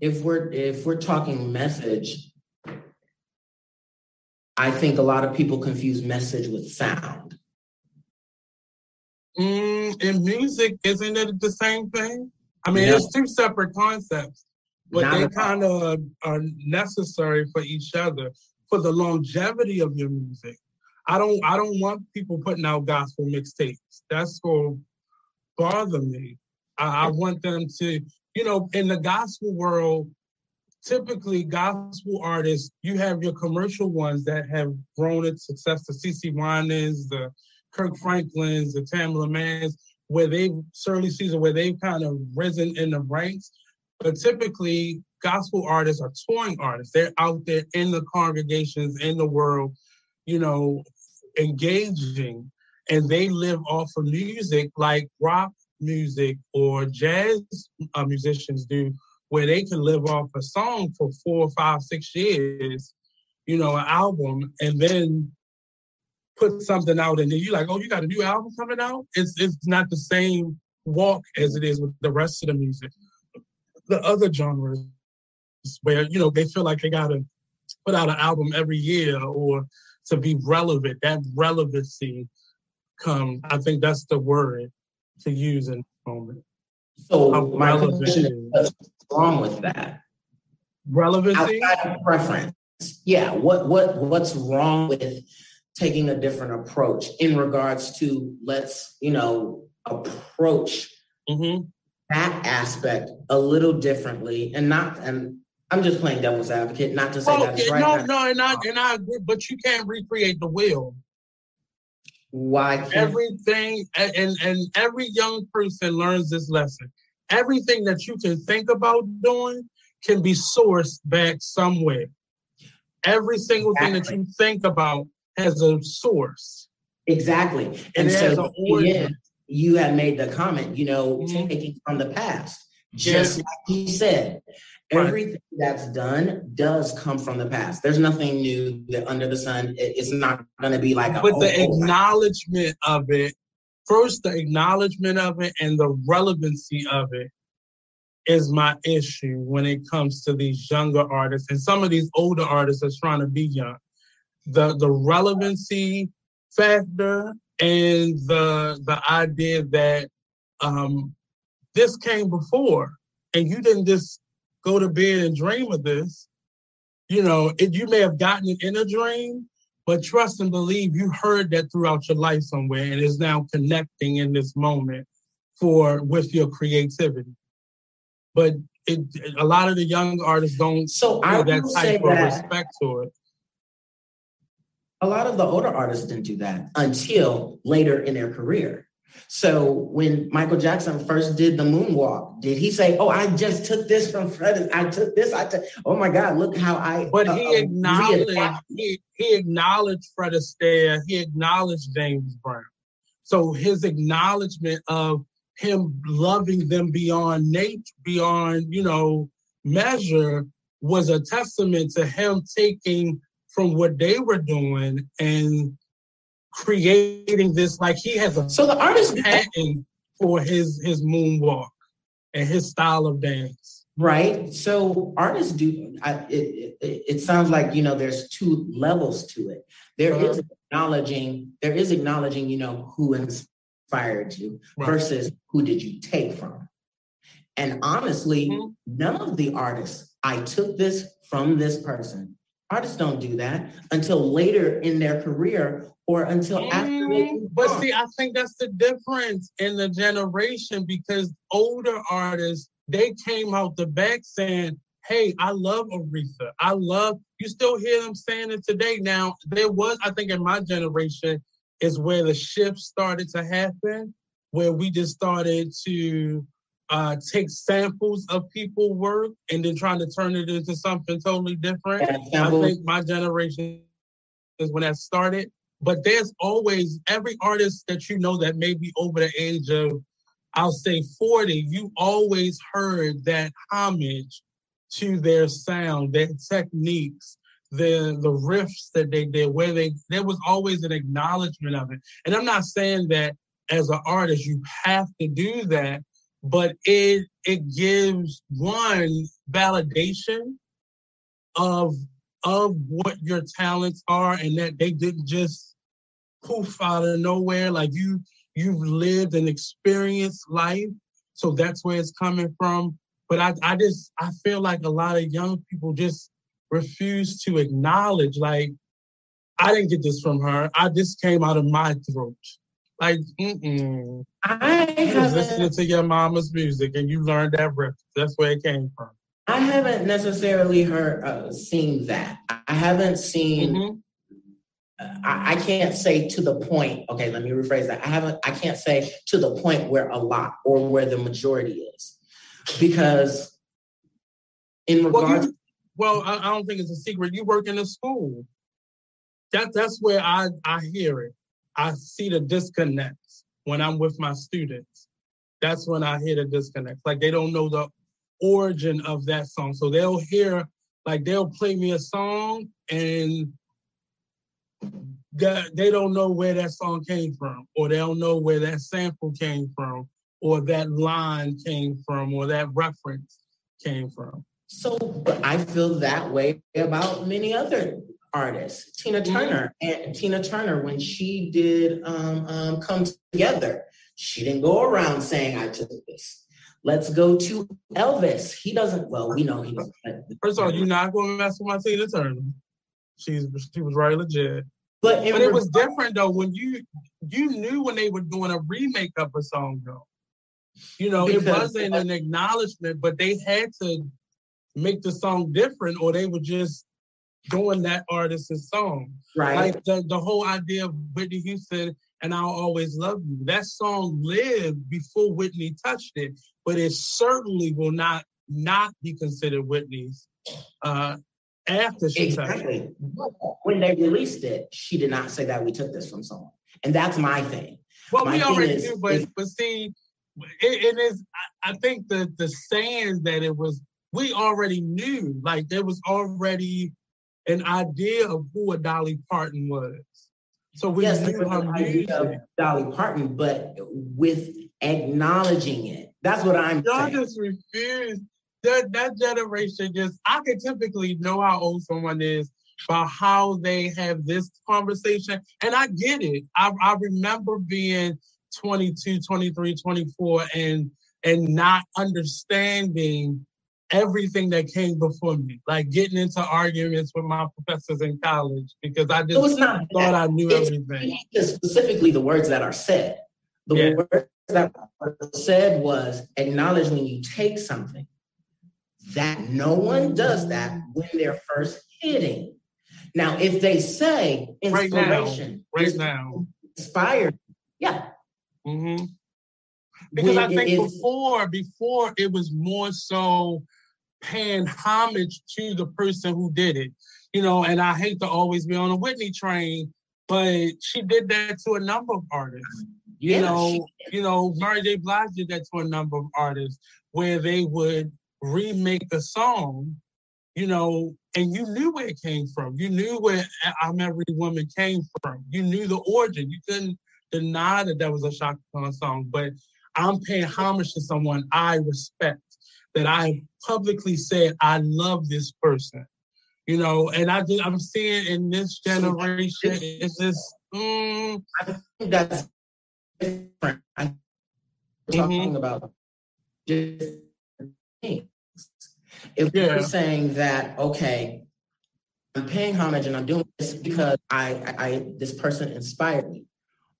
If we're if we're talking message, I think a lot of people confuse message with sound. Mm, in music, isn't it the same thing? I mean, no. it's two separate concepts, but Not they kind of are necessary for each other for the longevity of your music. I don't I don't want people putting out gospel mixtapes. That's for bother me. I, I want them to, you know, in the gospel world, typically gospel artists, you have your commercial ones that have grown in success, the CeCe Winans, the Kirk Franklins, the Tamela Manns, where they've certainly season where they've kind of risen in the ranks. But typically, gospel artists are touring artists. They're out there in the congregations, in the world, you know, engaging, and they live off of music like rock music or jazz uh, musicians do, where they can live off a song for four, five, six years, you know, an album, and then put something out, and then you're like, oh, you got a new album coming out? It's it's not the same walk as it is with the rest of the music. The other genres where you know they feel like they gotta put out an album every year or to be relevant. That relevancy come. I think that's the word to use in the moment. So How my question is what's wrong with that? Relevancy? Outside of preference. Yeah. What what what's wrong with taking a different approach in regards to let's, you know, approach mm-hmm. That aspect a little differently and not and I'm just playing devil's advocate, not to say oh, that's right. No, no, and I and I agree, but you can't recreate the wheel. Why everything and and every young person learns this lesson. Everything that you can think about doing can be sourced back somewhere. Every single exactly. thing that you think about has a source. Exactly. And, and so you have made the comment, you know, mm-hmm. taking from the past. Just like he said, Everything that's done does come from the past. There's nothing new that under the sun. It's not going to be like. but the acknowledgement of it, first, the acknowledgement of it and the relevancy of it is my issue when it comes to these younger artists and some of these older artists that's trying to be young. The the relevancy factor and the the idea that um, this came before and you didn't just go to bed and dream of this. You know, it, you may have gotten it in a dream, but trust and believe you heard that throughout your life somewhere and is now connecting in this moment for with your creativity. But it, a lot of the young artists don't so I that type of that respect to it. A lot of the older artists didn't do that until later in their career. So when Michael Jackson first did the moonwalk, did he say, "Oh, I just took this from Fred. I took this. I took. Oh my God, look how I." But uh, he acknowledged he, he acknowledged Fred Astaire. He acknowledged James Brown. So his acknowledgement of him loving them beyond nature, beyond you know measure, was a testament to him taking from what they were doing and creating this like he has a so the artist patent for his his moonwalk and his style of dance right so artists do I, it, it, it sounds like you know there's two levels to it There uh-huh. is acknowledging there is acknowledging you know who inspired you right. versus who did you take from and honestly mm-hmm. none of the artists i took this from this person artists don't do that until later in their career or until after mm, But see, I think that's the difference in the generation because older artists, they came out the back saying, Hey, I love Aretha. I love you still hear them saying it today. Now, there was, I think in my generation, is where the shift started to happen, where we just started to uh, take samples of people work and then trying to turn it into something totally different. I think my generation is when that started. But there's always every artist that you know that may be over the age of, I'll say 40, you always heard that homage to their sound, their techniques, the the riffs that they did, where they there was always an acknowledgement of it. And I'm not saying that as an artist you have to do that, but it it gives one validation of of what your talents are and that they didn't just poof out of nowhere. Like you, you've lived and experienced life, so that's where it's coming from. But I, I just, I feel like a lot of young people just refuse to acknowledge, like, I didn't get this from her. I just came out of my throat. Like, mm-mm. I was listening to your mama's music and you learned that riff. That's where it came from. I haven't necessarily heard uh, seen that. I haven't seen. Mhm. I, I can't say to the point. Okay, let me rephrase that. I haven't. I can't say to the point where a lot or where the majority is, because in Well, regards, you, well, I, I don't think it's a secret. You work in a school. That that's where I I hear it. I see the disconnects when I'm with my students. That's when I hear the disconnect. Like they don't know the origin of that song, so they'll hear like they'll play me a song and that they don't know where that song came from, or they don't know where that sample came from, or that line came from, or that reference came from. so I feel that way about many other artists. Tina Mhm. Turner and Tina Turner when she did um, um, "Come Together," she didn't go around saying I took this. Let's go to Elvis. He doesn't. Well, we know he was. First of all, you're not going to mess with my Tina Turner. She's she was very legit. But, But it was different though when you you knew when they were doing a remake of a song though. You know, it Because- wasn't an acknowledgement, but they had to make the song different, or they were just doing that artist's song. right. Like the, the whole idea of Whitney Houston and I'll always love you. That song lived before Whitney touched it, but it certainly will not not be considered Whitney's uh, after she touched it. Exactly. When they released it, she did not say that we took this from someone. And that's my thing. Well, My we already is- knew, but is- but see, it, it is. I, I think the the saying that it was, we already knew. Like there was already an idea of who a Dolly Parton was. So we yes, knew her an idea of. Dolly Parton, but with acknowledging it. That's what I'm Y'all saying. just refuse. That that generation just I can typically know how old someone is by how they have this conversation. And I get it. I, I remember being 22, 23, 24 and and not understanding everything that came before me. Like getting into arguments with my professors in college because I it just was not thought. I knew It's everything. specifically the words that are said. The Yeah. words that were said was acknowledge when you take something. That no one does that when they're first hitting. Now, if they say Right now. inspiration, Right now. inspired, yeah. Mm-hmm. Because I think before, before it was more so paying homage to the person who did it, you know. And I hate to always be on a Whitney train, but she did that to a number of artists. You Yeah, know, you know, Mary J. Blige did that to a number of artists, where they would remake a song, you know, and you knew where it came from. You knew where I'm Every Woman came from. You knew the origin. You couldn't deny that that was a Chaka Khan song, but I'm paying homage to someone I respect, that I publicly said I love this person, you know, and I just, I'm seeing in this generation, it's just, mm, I think that's different. I'm talking about different things. If Yeah. you're saying that, okay, I'm paying homage and I'm doing this because I, I, I this person inspired me,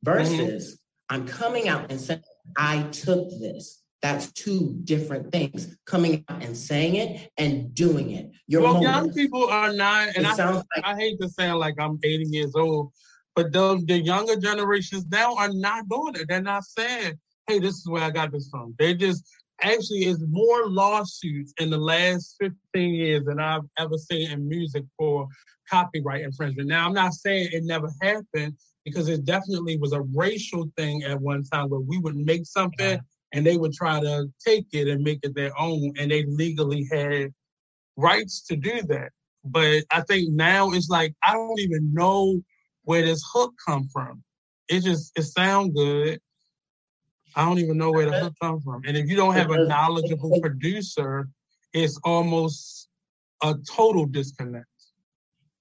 versus I'm coming out and saying I took this. That's two different things. Coming out and saying it and doing it. Your well, young people are not, and it I, sounds like I hate to sound like I'm 80 years old, but the, the younger generations now are not doing it. They're not saying, hey, this is where I got this from. They just, actually, it's more lawsuits in the last 15 years than I've ever seen in music for copyright infringement. Now, I'm not saying it never happened because it definitely was a racial thing at one time where we would make something and they would try to take it and make it their own, and they legally had rights to do that. But I think now it's like I don't even know where this hook come from. It just it sound good. I don't even know where the hook come from. And if you don't have a knowledgeable producer, it's almost a total disconnect.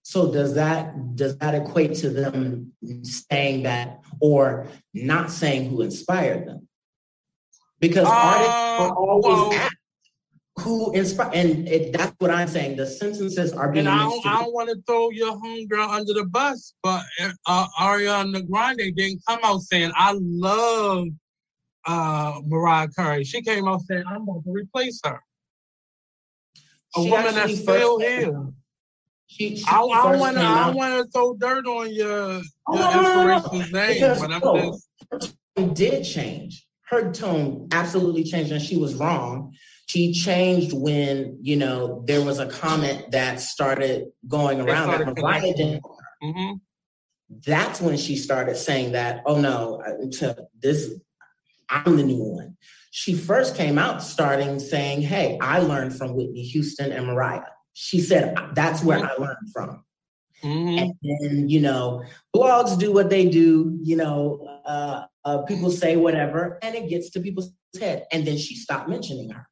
So does that does that equate to them saying that or not saying who inspired them? Because artists are always well- ask who inspire and it, that's what I'm saying. The sentences are being. And I don't, don't want to throw your homegirl under the bus, but uh, Ariana Grande didn't come out saying I love uh, Mariah Carey. She came out saying I'm going to replace her. A she woman that's still here. She, she I, I want to. I want to throw dirt on your, your oh, inspiration's name, because, but I'm oh, just. Did change. Her tone absolutely changed, and she was wrong she changed when you know there was a comment that started going around started that Mariah didn't. Mm-hmm. That's when she started saying that. Oh no, to this, I'm the new one. She first came out starting saying, "Hey, I learned from Whitney Houston and Mariah." She said, "That's where mm-hmm. I learned from." Mm-hmm. And then, you know, blogs do what they do, you know, uh, uh, people say whatever, and it gets to people's head. And then she stopped mentioning her.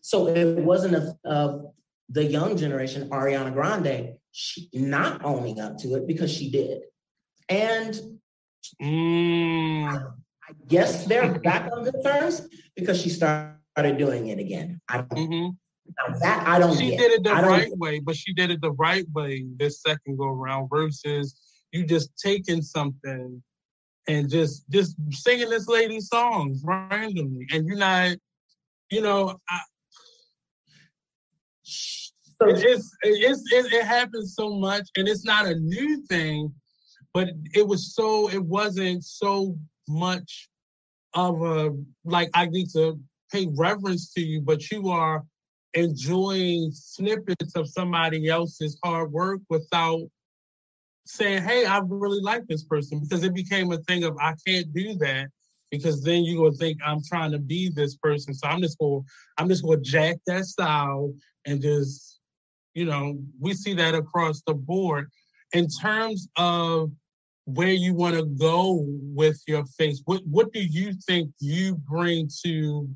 So it wasn't a, a the young generation, Ariana Grande, she, not owning up to it because she did. And mm. I, I, guess they're back on good terms because she started doing it again. I don't, mm-hmm. that I don't. She get. did it the right way, but she did it the right way this second go around versus you just taking something and just just singing this lady's songs randomly, and you're not, you know, I, so it's, it's, it, it happens so much, and it's not a new thing, but it was so it wasn't so much of a like I need to pay reverence to you, but you are enjoying snippets of somebody else's hard work without saying, "Hey, I really like this person," because it became a thing of I can't do that because then you're gonna think I'm trying to be this person. So I'm just gonna I'm just gonna jack that style and just you know, we see that across the board. In terms of where you want to go with your faith, what what do you think you bring to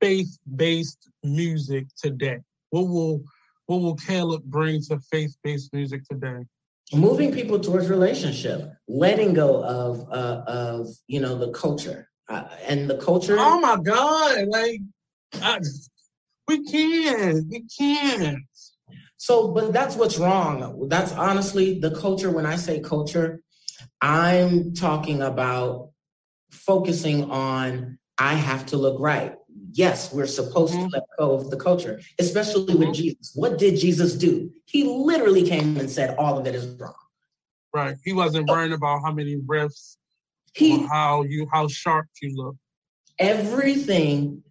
faith-based music today? What will what will Caleb bring to faith-based music today? Moving people towards relationship, letting go of uh, of you know the culture uh, and the culture. Oh my God! Like I, we can't, we can't. So, but that's what's wrong. That's honestly the culture. When I say culture, I'm talking about focusing on I have to look right. Yes, we're supposed mm-hmm. to let go of the culture, especially with mm-hmm. Jesus. What did Jesus do? He literally came and said all of it is wrong. Right. He wasn't worrying about how many riffs he, how you how sharp you look. Everything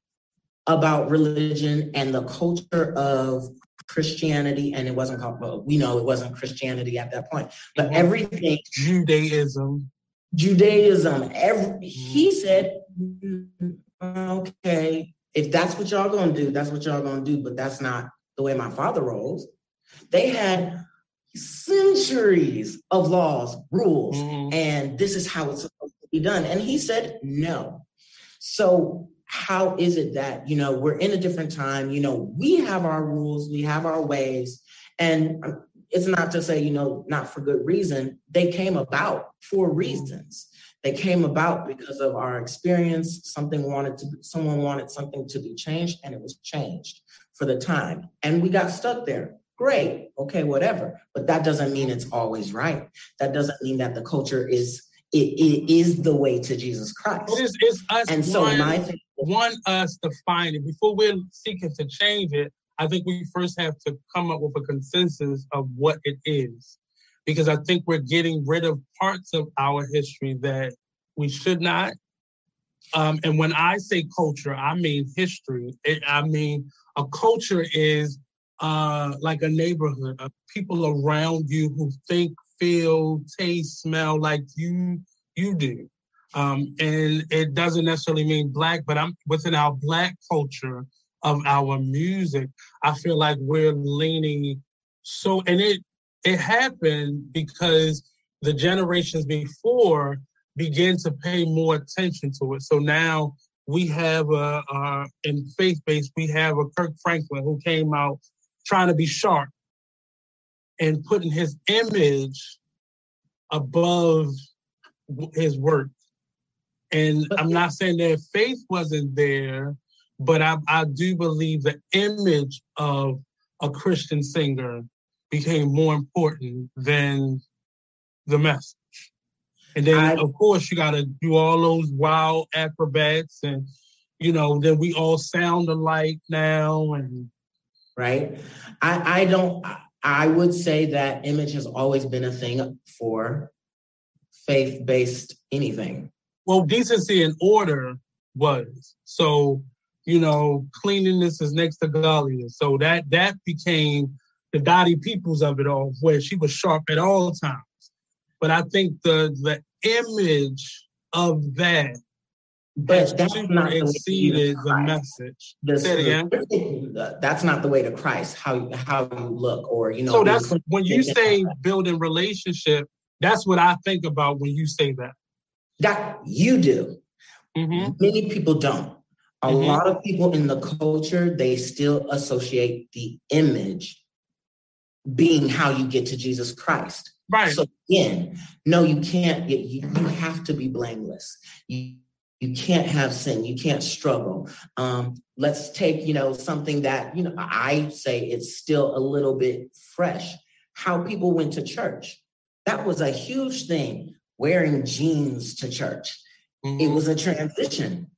about religion and the culture of Christianity, and it wasn't called, well, we know it wasn't Christianity at that point, but everything Judaism. Judaism, every, he said, okay, if that's what y'all gonna do, that's what y'all gonna do, but that's not the way my father rolls. They had centuries of laws, rules, mm-hmm. and this is how it's supposed to be done. And he said, no. So how is it that you know we're in a different time you know we have our rules we have our ways and um, it's not to say you know not for good reason they came about for reasons they came about because of our experience. Something wanted to someone wanted something to be changed and it was changed for the time. And we got stuck there. Great. Okay whatever. But that doesn't mean it's always right. That doesn't mean that the culture is it, it is the way to Jesus Christ. It is, it's us and so my thing want us to find it. Before we're seeking to change it. I think we first have to come up with a consensus of what it is, because I think we're getting rid of parts of our history that we should not. Um, and when I say culture, I mean history. It, I mean a culture is uh, like a neighborhood of people around you who think, feel, taste, smell like you you do. Um, and it doesn't necessarily mean black, but I'm within our black culture of our music. I feel like we're leaning so, and it it happened because the generations before began to pay more attention to it. So now we have a, uh, in faith based, we have a Kirk Franklin who came out trying to be sharp and putting his image above his work. And I'm not saying that faith wasn't there, but I, I do believe the image of a Christian singer became more important than the message. And then, I, of course, you got to do all those wild acrobats, and you know, then we all sound alike now, and right. I I don't. I would say that image has always been a thing for faith based anything. Well, decency and order was so. You know, cleanliness is next to godliness, so that that became the Dottie Peoples of it all, where she was sharp at all times. But I think the the image of that but that's not exceeded the, the message. The, [CLEARS THROAT] that's not the way to Christ. How how you look, or you know. So that's when you say building relationship. That's what I think about when you say that. That you do. Mm-hmm. Many people don't. A mm-hmm. lot of people in the culture they still associate the image being how you get to Jesus Christ. Right. So again, no, you can't. You, you have to be blameless. You, you can't have sin. You can't struggle. Um, let's take, you know, something that, you know, I say it's still a little bit fresh. How people went to church. That was a huge thing, wearing jeans to church. Mm-hmm. It was a transition.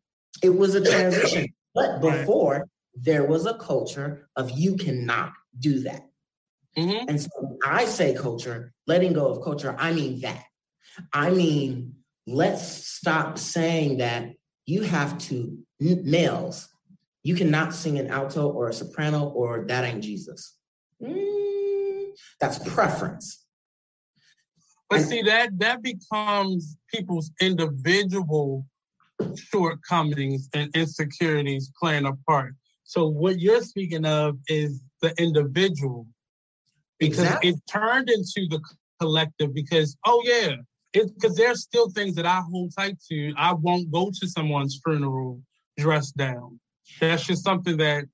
It was a [COUGHS] transition. But before, there was a culture of you cannot do that. Mm-hmm. And so I say culture, letting go of culture, I mean that. I mean, let's stop saying that you have to, males, you cannot sing an alto or a soprano or that ain't Jesus. Mm, that's preference. But and, see that that becomes people's individual shortcomings and insecurities playing a part. So what you're speaking of is the individual because exactly. it turned into the collective because oh yeah because there's still things that i hold tight to. I won't go to someone's funeral dressed down. That's just something that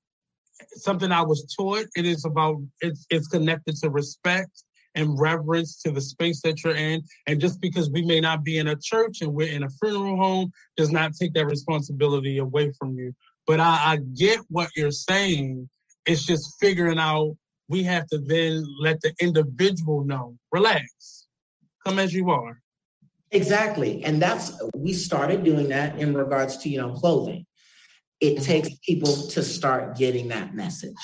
something i was taught. It is about it's it's connected to respect and reverence to the space that you're in. And just because we may not be in a church and we're in a funeral home does not take that responsibility away from you. But i, I get what you're saying. It's just figuring out we have to then let the individual know, relax, come as you are. Exactly. And that's, we started doing that in regards to, you know, clothing. It mm-hmm. takes people to start getting that message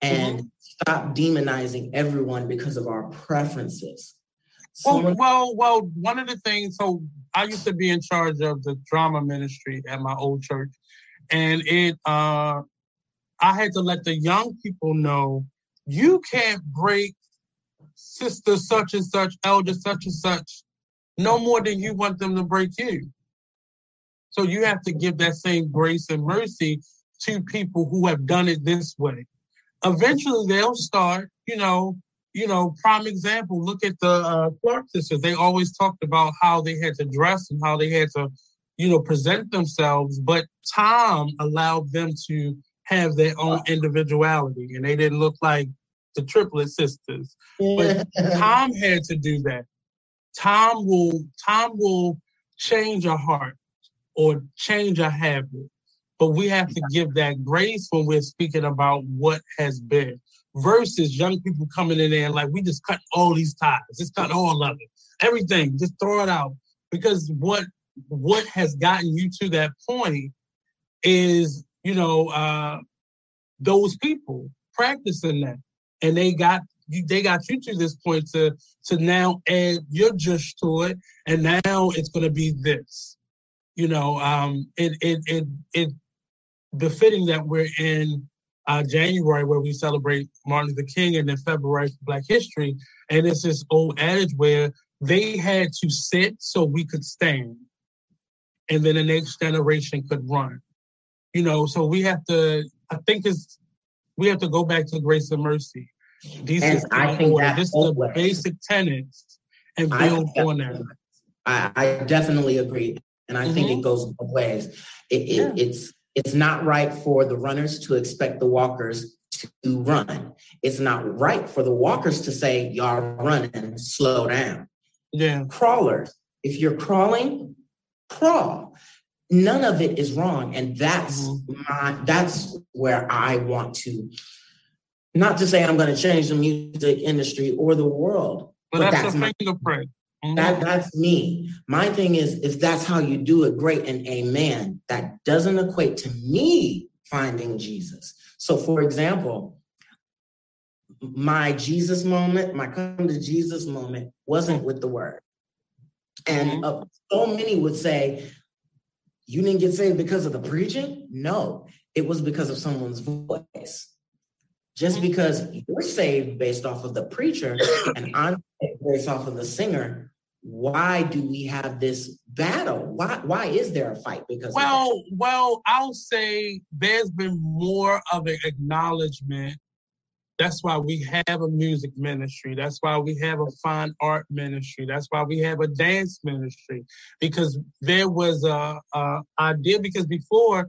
and mm-hmm. stop demonizing everyone because of our preferences. well, well, well, one of the things, so I used to be in charge of the drama ministry at my old church. And it, uh, I had to let the young people know you can't break sister such and such, elder such and such, no more than you want them to break you. So you have to give that same grace and mercy to people who have done it this way. Eventually, they'll start. You know, you know. Prime example. Look at the uh, Clark sisters. They always talked about how they had to dress and how they had to, you know, present themselves. But Tom allowed them to have their own individuality, and they didn't look like the triplet sisters. But [LAUGHS] Tom had to do that. Tom will Tom will change a heart or change a habit. But we have to give that grace when we're speaking about what has been versus young people coming in there and like we just cut all these ties, just cut all of it, everything, just throw it out. Because what what has gotten you to that point is, you know, uh, those people practicing that, and they got you, they got you to this point to to now add your just to it, and now it's going to be this. You know, um, it it it it befitting that we're in uh, January where we celebrate Martin Luther King, and then February Black History, and it's this old adage where they had to sit so we could stand, and then the next generation could run. You know, so we have to. I think it's we have to go back to grace and mercy. These and I think order. this is the basic tenets and build on that. I, I, definitely agree, and I mm-hmm. think it mm-hmm. goes both ways. It, it, yeah. It's it's not right for the runners to expect the walkers to run. It's not right for the walkers to say, "Y'all running, slow down." Yeah, crawlers. If you're crawling, crawl. None of it is wrong. And that's mm-hmm. my that's where I want to not to say I'm going to change the music industry or the world. But, but that's, that's my fingerprint. Mm-hmm. That that's me. My thing is if that's how you do it, great and amen. That doesn't equate to me finding Jesus. So for example, my Jesus moment, my come to Jesus moment wasn't with the word. And mm-hmm. uh, so many would say, You didn't get saved because of the preaching? No, it was because of someone's voice. Just because you're saved based off of the preacher and I'm based off of the singer, why do we have this battle? Why why is there a fight? Because well, well, I'll say there's been more of an acknowledgement that's why we have a music ministry. That's why we have a fine art ministry. That's why we have a dance ministry because there was a, a idea. Because before,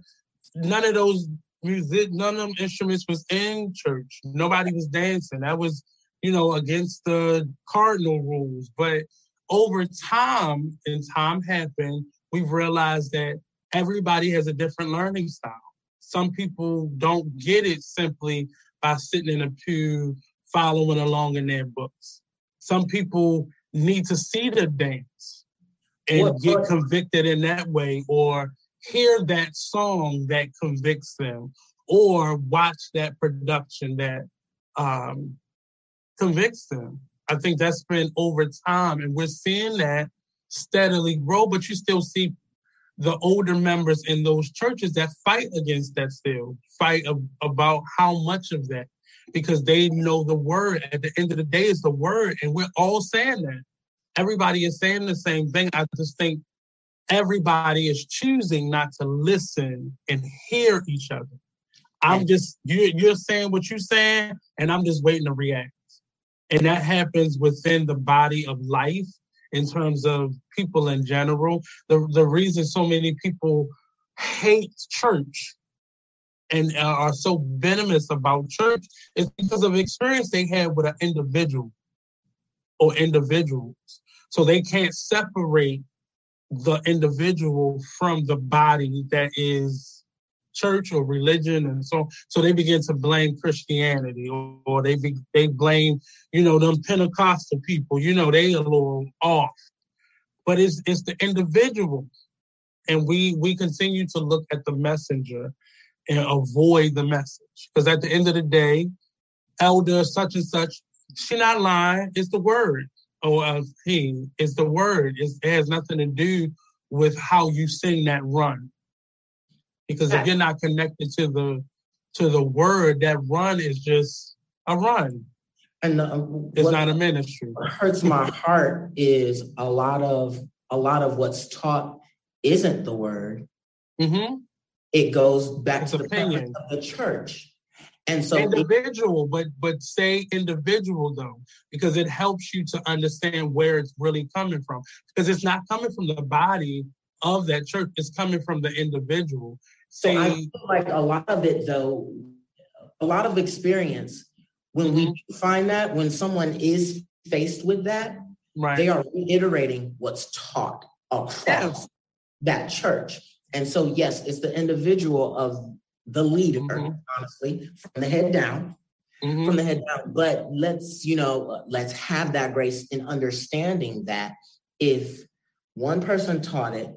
none of those music, none of them instruments was in church. Nobody was dancing. That was, you know, against the cardinal rules. But over time, and time happened, we've realized that everybody has a different learning style. Some people don't get it simply by sitting in a pew following along in their books. Some people need to see the dance and what, get what? convicted in that way or hear that song that convicts them or watch that production that um, convicts them. I think that's been over time, and we're seeing that steadily grow. But you still see the older members in those churches that fight against that still fight ab- about how much of that because they know the word. At the end of the day is the word and we're all saying that. Everybody is saying the same thing. I just think everybody is choosing not to listen and hear each other. I'm just you're, you're saying what you're saying and i'm just waiting to react. And that happens within the body of life in terms of people in general. The, the reason so many people hate church and are so venomous about church is because of experience they had with an individual or individuals. So they can't separate the individual from the body that is church or religion and so so they begin to blame christianity or, or they be, they blame you know them pentecostal people. You know they a little off. But it's it's the individual. And we we continue to look at the messenger and avoid the message. Because at the end of the day elder such and such she not lying. It's the word. Or uh, he it's the word. It's, it has nothing to do with how you sing that run because if you're not connected to the to the word, that run is just a run. And uh, it's not a ministry. What hurts my heart is a lot of a lot of what's taught isn't the word. Mm-hmm. It goes back it's to the opinion of the church. And so individual, but but say individual though, because it helps you to understand where it's really coming from. Because it's not coming from the body of that church, is coming from the individual. So I feel like a lot of it, though, a lot of experience. When mm-hmm. we find that, when someone is faced with that, right. they are reiterating what's taught across yeah. that church. And so, yes, it's the individual of the leader, mm-hmm. honestly, from the head down, mm-hmm. from the head down. But let's, you know, let's have that grace in understanding that if one person taught it,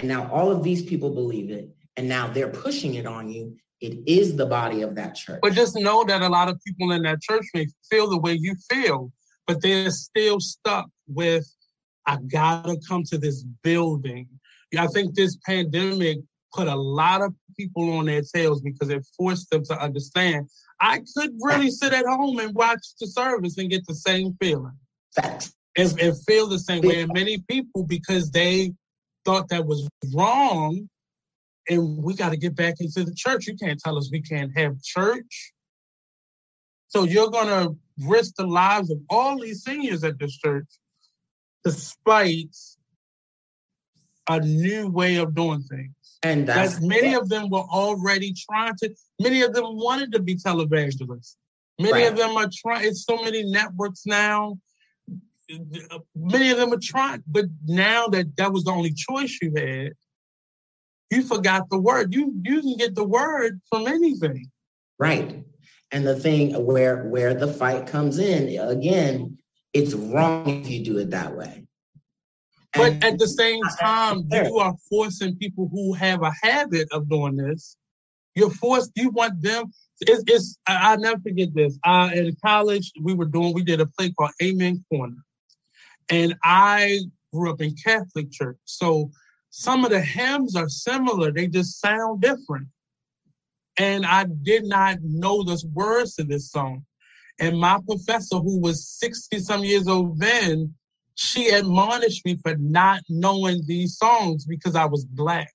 and now all of these people believe it, and now they're pushing it on you, it is the body of that church. But just know that a lot of people in that church may feel the way you feel, but they're still stuck with, I gotta come to this building. I think this pandemic put a lot of people on their tails because it forced them to understand I could really sit at home and watch the service and get the same feeling. Facts. And, and feel the same way. And many people, because they thought that was wrong, and we got to get back into the church. You can't tell us we can't have church. So you're going to risk the lives of all these seniors at this church despite a new way of doing things. And that's many of them were already trying to, many of them wanted to be televangelists. Many right. of them are trying, it's so many networks now. Many of them are trying, but now that that was the only choice you had, you forgot the word. You you can get the word from anything. Right. And the thing where where the fight comes in, again, it's wrong if you do it that way. But and at the same time, you are forcing people who have a habit of doing this. You're forced. You want them. It's. it's I, will never forget this. Uh, in college, we were doing. We did a play called Amen Corner, and I grew up in Catholic church, so some of the hymns are similar. They just sound different. And I did not know the words to this song. And my professor, who was 60 some years old then, she admonished me for not knowing these songs because I was black.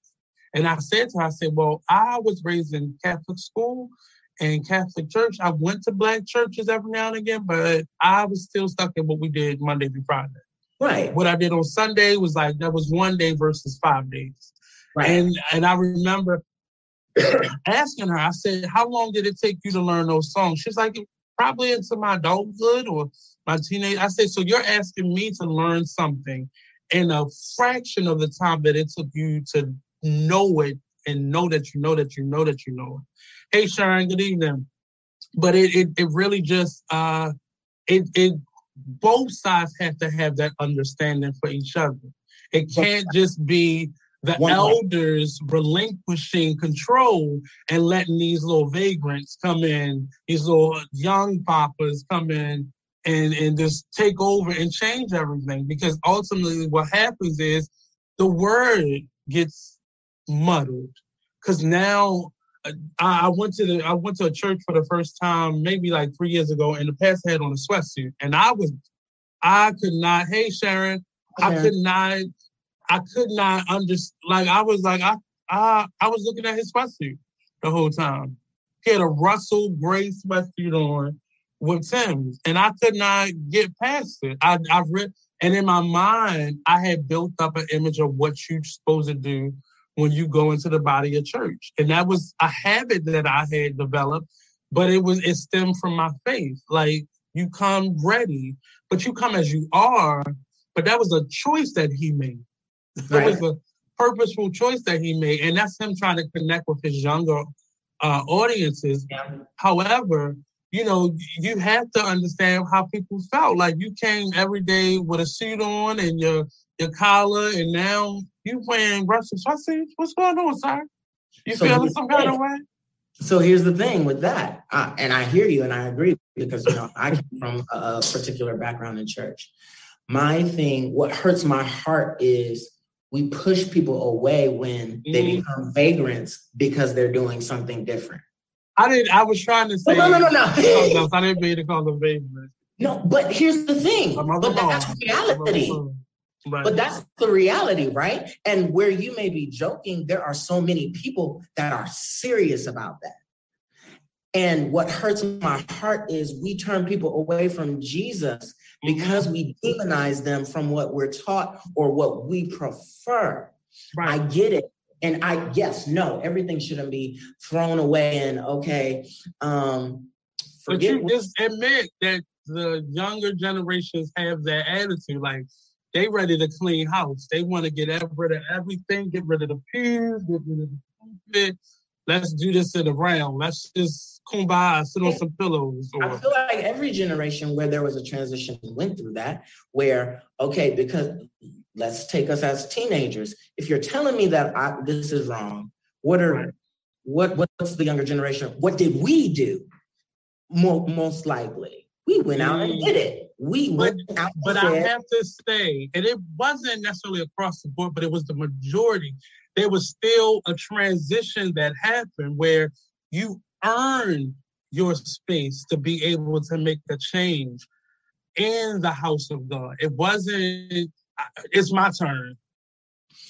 And I said to her, I said, Well, I was raised in Catholic school and Catholic church. I went to black churches every now and again, but I was still stuck in what we did Monday through Friday. Right. What I did on Sunday was like that was one day versus five days. Right. And and I remember [COUGHS] asking her, I said, How long did it take you to learn those songs? She's like, probably into my adulthood or my teenage. I said, so you're asking me to learn something in a fraction of the time that it took you to know it and know that you know that you know that you know it. Hey Sharon, good evening. But it it, it really just uh it it both sides have to have that understanding for each other. It can't just be the One elders point. relinquishing control and letting these little vagrants come in, these little young papas come in and, and just take over and change everything. Because ultimately what happens is the word gets muddled. Because now uh, I, went to the I went to a church for the first time maybe like three years ago, and the pastor had on a sweatsuit, and I was I could not. Hey Sharon, I could not I could not understand. Like I was like I I I was looking at his sweatsuit the whole time. He had a Russell gray sweatsuit on with Tim's, and I could not get past it. I I read, and in my mind, I had built up an image of what you're supposed to do when you go into the body of church, and that was a habit that I had developed. But it was it stemmed from my faith. Like you come ready, but you come as you are. But that was a choice that he made. Right. It was a purposeful choice that he made, and that's him trying to connect with his younger uh, audiences. Yeah. However, you know, you have to understand how people felt. Like you came every day with a suit on and your your collar, and now you wearing Russian sweatsuits. What's going on, sir? You so feeling some kind of way? So here's the thing with that, uh, and I hear you and I agree because you know I came from a particular background in church. My thing, what hurts my heart is we push people away when they mm-hmm. become vagrants because they're doing something different. I didn't. I was trying to say. No, no, no, no. no. [LAUGHS] I didn't mean to call them vagrants. No, but here's the thing. But that's reality. Right. But that's the reality, right? And where you may be joking, there are so many people that are serious about that. And what hurts my heart is we turn people away from Jesus because we demonize them from what we're taught or what we prefer. Right. I get it. And I, yes, no, everything shouldn't be thrown away and okay. Um, but you just admit that the younger generations have that attitude. Like they ready to clean house. They want to get rid of everything, get rid of the pews, get rid of the pulpit. Let's do this in the round. Let's just kumbaya, sit on some pillows. Or... I feel like every generation where there was a transition went through that, where, okay, because let's take us as teenagers. If you're telling me that I, this is wrong, what are right. what what's the younger generation? What did we do? Most likely, we went out and did it. We but, went out. But I have to say, and it wasn't necessarily across the board, but it was the majority. There was still a transition that happened where you earn your space to be able to make a change in the house of God. It wasn't, it's my turn.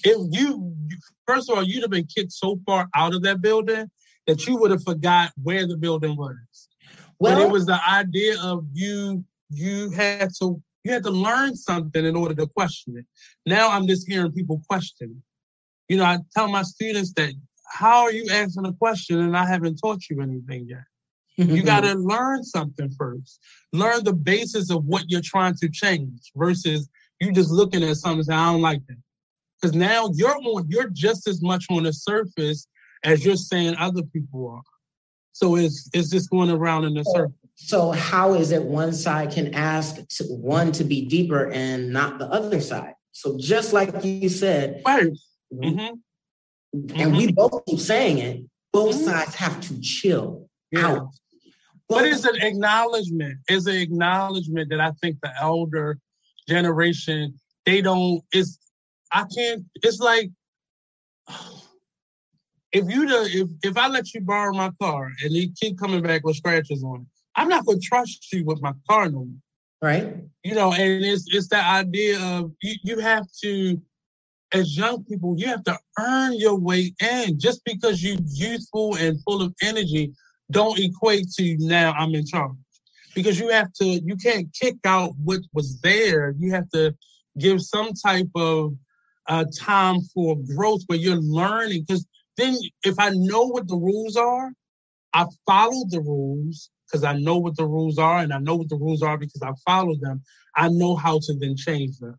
If you, first of all, you'd have been kicked so far out of that building that you would have forgot where the building was. Well, but it was the idea of you, you had to, you had to learn something in order to question it. Now I'm just hearing people question. You know, I tell my students that how are you answering a question and I haven't taught you anything yet? you [LAUGHS] got to learn something first. Learn the basis of what you're trying to change versus you just looking at something and saying, I don't like that. Because now you're on, you're just as much on the surface as you're saying other people are. So it's it's just going around in the circle. So how is it one side can ask to, one to be deeper and not the other side? So just like you said, right. Mm-hmm. And mm-hmm. we both keep saying it. Both mm-hmm. sides have to chill yeah. out. Both but it's an acknowledgement. It's an acknowledgement that I think the elder generation they don't. It's I can't. It's like if you the if if I let you borrow my car and you keep coming back with scratches on it, I'm not gonna trust you with my car no more. Right. You know, and it's it's that idea of you, you have to, as young people, you have to earn your way in. Just because you're youthful and full of energy, don't equate to now I'm in charge. Because you have to, you can't kick out what was there. You have to give some type of uh, time for growth where you're learning. Because then if I know what the rules are, I follow the rules because I know what the rules are and I know what the rules are because I follow them. I know how to then change them.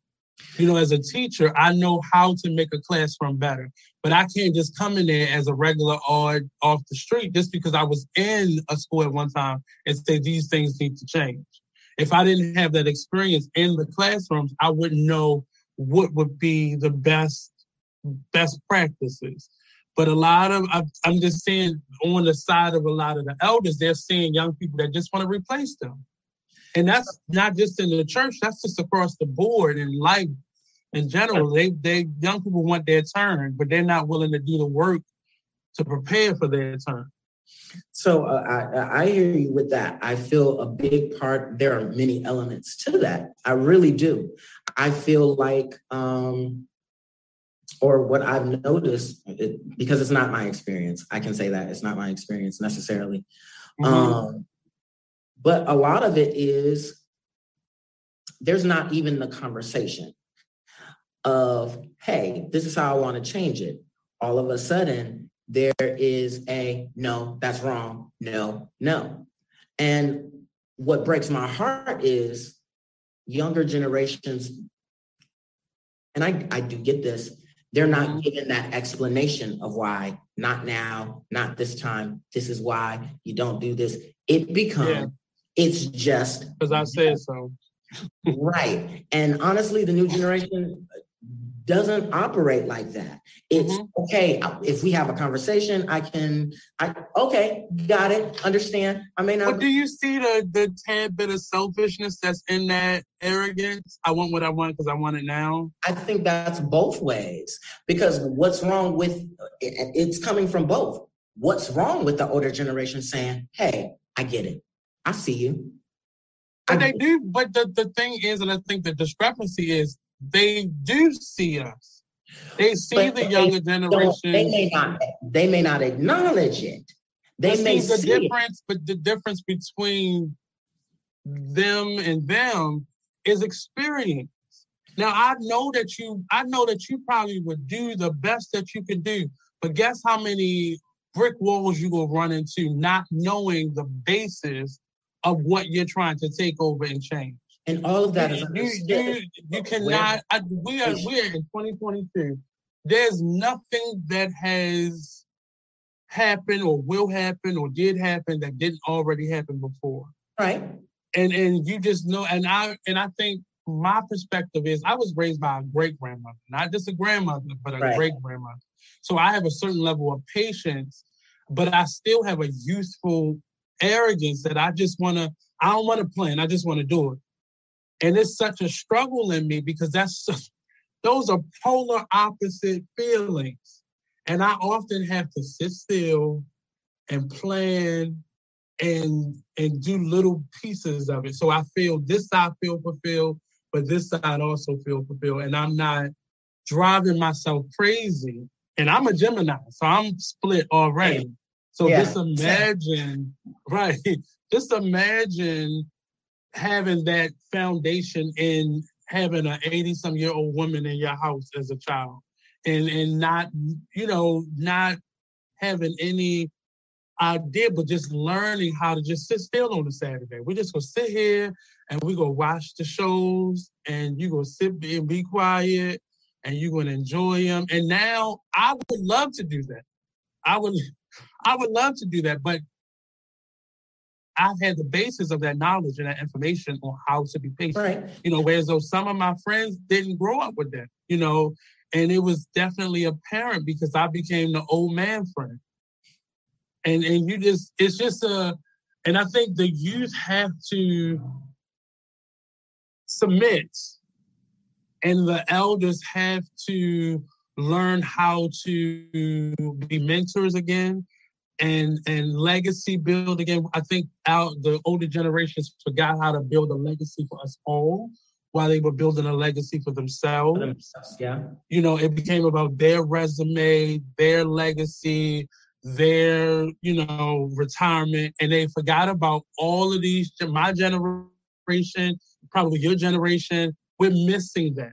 You know, as a teacher, I know how to make a classroom better, but I can't just come in there as a regular odd off the street just because I was in a school at one time and say these things need to change. If I didn't have that experience in the classrooms, I wouldn't know what would be the best best practices. But a lot of, I'm just saying, on the side of a lot of the elders, they're seeing young people that just want to replace them. And that's not just in the church, that's just across the board in life in general. They, they, young people want their turn, but they're not willing to do the work to prepare for their turn. So uh, I, I hear you with that. I feel a big part. There are many elements to that. I really do. I feel like um, or what I've noticed, it, because it's not my experience, I can say that it's not my experience necessarily. Mm-hmm. Um, but a lot of it is there's not even the conversation of, hey, this is how I want to change it. All of a sudden, there is a no, that's wrong, no, no. And what breaks my heart is younger generations, and I, I do get this, they're not mm-hmm. given that explanation of why, not now, not this time, this is why you don't do this. It becomes, yeah. it's just. Because I said so. right. And honestly, the new [LAUGHS] generation doesn't operate like that. It's mm-hmm. okay if we have a conversation. I can, I okay, got it, understand. I may not. But do you see the the tad bit of selfishness that's in that arrogance? I want what I want because I want it now. I think that's both ways because what's wrong with it's coming from both. What's wrong with the older generation saying, "Hey, I get it, I see you." But they do. But the, the thing is, and I think the discrepancy is they do see us. They see but the younger generation. They may not. They may not acknowledge it. They may see the difference, it. but the difference between them and them is experience. Now I know that you. I know that you probably would do the best that you can do, but guess how many brick walls you will run into not knowing the basis of what you're trying to take over and change. And all of that is you, you, you cannot. I, we are we are in 2022. There's nothing that has happened or will happen or did happen that didn't already happen before. Right. And and you just know. And I and I think my perspective is I was raised by a great grandmother, not just a grandmother, but a right. great grandmother. So I have a certain level of patience, but I still have a youthful arrogance that I just want to. I don't want to plan. I just want to do it. And it's such a struggle in me because that's [LAUGHS] those are polar opposite feelings. And I often have to sit still and plan and and do little pieces of it. So I feel this side feel fulfilled, but this side also feel fulfilled. And I'm not driving myself crazy. And I'm a Gemini, so I'm split already. So yeah. just imagine, [LAUGHS] right? Just imagine having that foundation in having an 80 some year old woman in your house as a child and and not you know not having any idea but just learning how to just sit still on a saturday we're just gonna sit here and we're gonna watch the shows and you're gonna sit and be quiet and you're to enjoy them. And now I would love to do that. I would, [LAUGHS] I would love to do that, but I've had the basis of that knowledge and that information on how to be patient. Right. You know, whereas though some of my friends didn't grow up with that, you know, and it was definitely apparent because I became the old man friend. And and you just it's just a and I think the youth have to submit and the elders have to learn how to be mentors again and and legacy build again. I think out the older generations forgot how to build a legacy for us all while they were building a legacy for themselves. Yeah. You know, it became about their resume, their legacy, their, you know, retirement, and they forgot about all of these my generation, probably your generation. We're missing that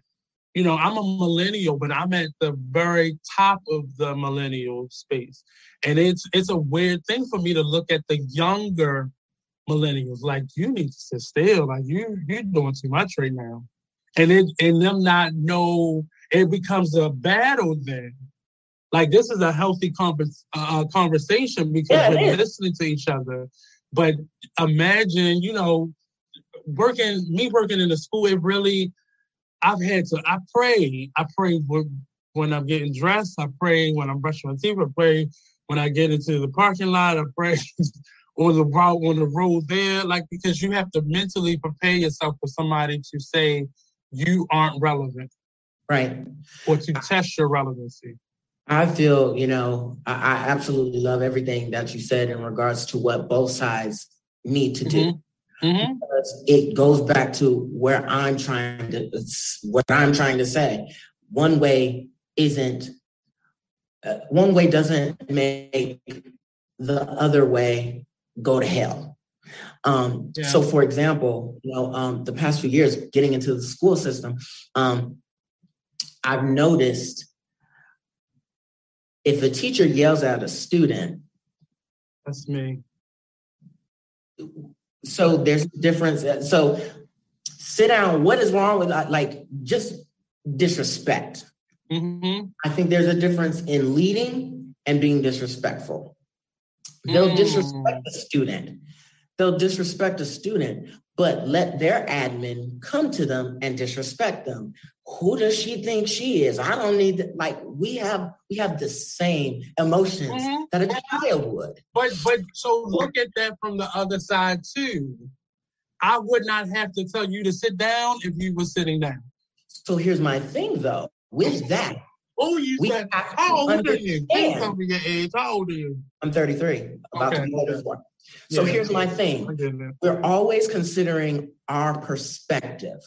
you know, I'm a millennial, but I'm at the very top of the millennial space. And it's it's a weird thing for me to look at the younger millennials. Like, you need to sit still. Like you you're doing too much right now. And it and them not know it becomes a battle then. Like this is a healthy convers- uh, conversation because yeah, we're listening to each other. But imagine, you know, working me working in the school, it really I've had to, I pray. I pray when I'm getting dressed. I pray when I'm brushing my teeth. I pray when I get into the parking lot. I pray [LAUGHS] on the road, on the road there. Like, because you have to mentally prepare yourself for somebody to say you aren't relevant. Right. Or to test your relevancy. I feel, you know, I, I absolutely love everything that you said in regards to what both sides need to do. Mm-hmm. Mm-hmm. Because it goes back to where I'm trying to what I'm trying to say. One way isn't uh, one way doesn't make the other way go to hell. Um, yeah. So, for example, you know, um, the past few years getting into the school system, um, I've noticed if a teacher yells at a student, that's me so there's a difference. So sit down. What is wrong with like just disrespect? Mm-hmm. I think there's a difference in leading and being disrespectful. They'll mm. disrespect the student. They'll disrespect a student, but let their admin come to them and disrespect them. Who does she think she is? I don't need to, like we have we have the same emotions mm-hmm. that a child would. But but so look at that from the other side too. I would not have to tell you to sit down if you were sitting down. So here's my thing though. With that, Oh, you said how old are you? Please tell me your age. How old are you? I'm 33, about okay. to be 34. So yeah. here's my thing. We're always considering our perspective.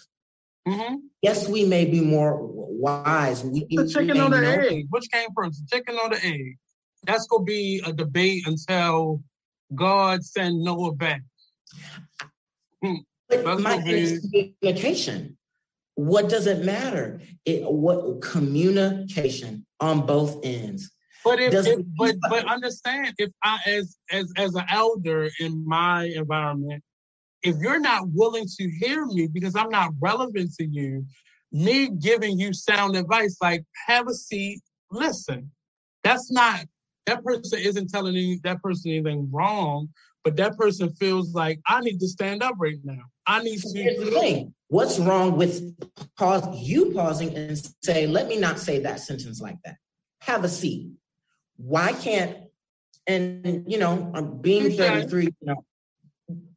Mm-hmm. Yes, we may be more wise. We, the chicken or the know. egg? Which came first, the chicken or the egg? That's gonna be a debate until God send Noah back. Hmm. But my communication. What does it matter? It what communication on both ends. But if, if but but understand if I as as as an elder in my environment, if you're not willing to hear me because I'm not relevant to you, me giving you sound advice like have a seat, listen. That's not that person isn't telling you that person anything wrong, but that person feels like I need to stand up right now. I need to. Here's the thing. What's wrong with pause you pausing and say, let me not say that sentence like that. Have a seat why can't and you know I'm being 33, you know,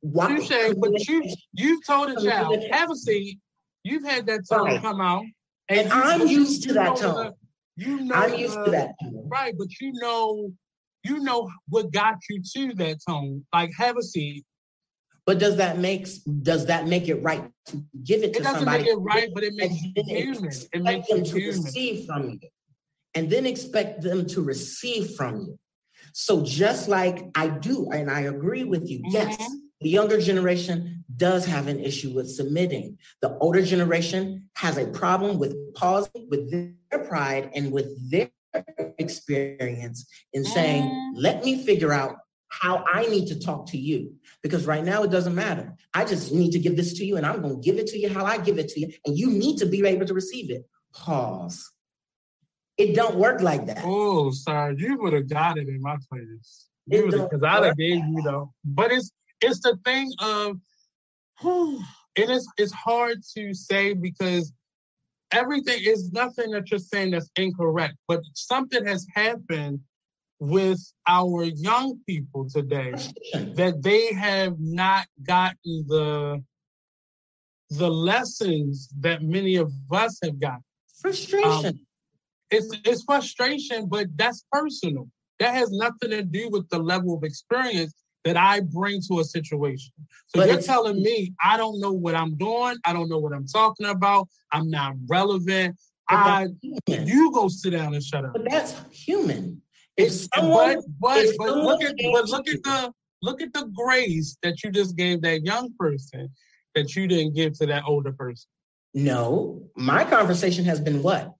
why you say, but you you've told a child, have a seat, you've had that tone right. come out. And, and I'm used to that tone. The, you know I'm used uh, to that tone. Right, but you know you know what got you to that tone. Like have a seat. But does that makes does that make it right to give it to somebody? it doesn't? Make it right, but it makes you human. It makes you human. receive from you and then expect them to receive from you. So just like I do, and I agree with you, mm-hmm. yes, the younger generation does have an issue with submitting. The older generation has a problem with pausing with their pride and with their experience in saying, mm-hmm. let me figure out how I need to talk to you. Because right now it doesn't matter. I just need to give this to you and I'm going to give it to you how I give it to you. And you need to be able to receive it. Pause It don't work like that. Oh, sorry, you would have got it in my place. Because I'd have gave you though. But it's it's the thing of, and it's it's hard to say because everything is nothing that you're saying that's incorrect, but something has happened with our young people today [LAUGHS] that they have not gotten the the lessons that many of us have got. Frustration. Um, it's it's frustration, but that's personal. That has nothing to do with the level of experience that I bring to a situation. So but you're telling me I don't know what I'm doing, I don't know what I'm talking about, I'm not relevant. I, you go sit down and shut up. But that's human. If someone, but but, but look at but look at the look at the grace that you just gave that young person that you didn't give to that older person. No, my conversation has been what?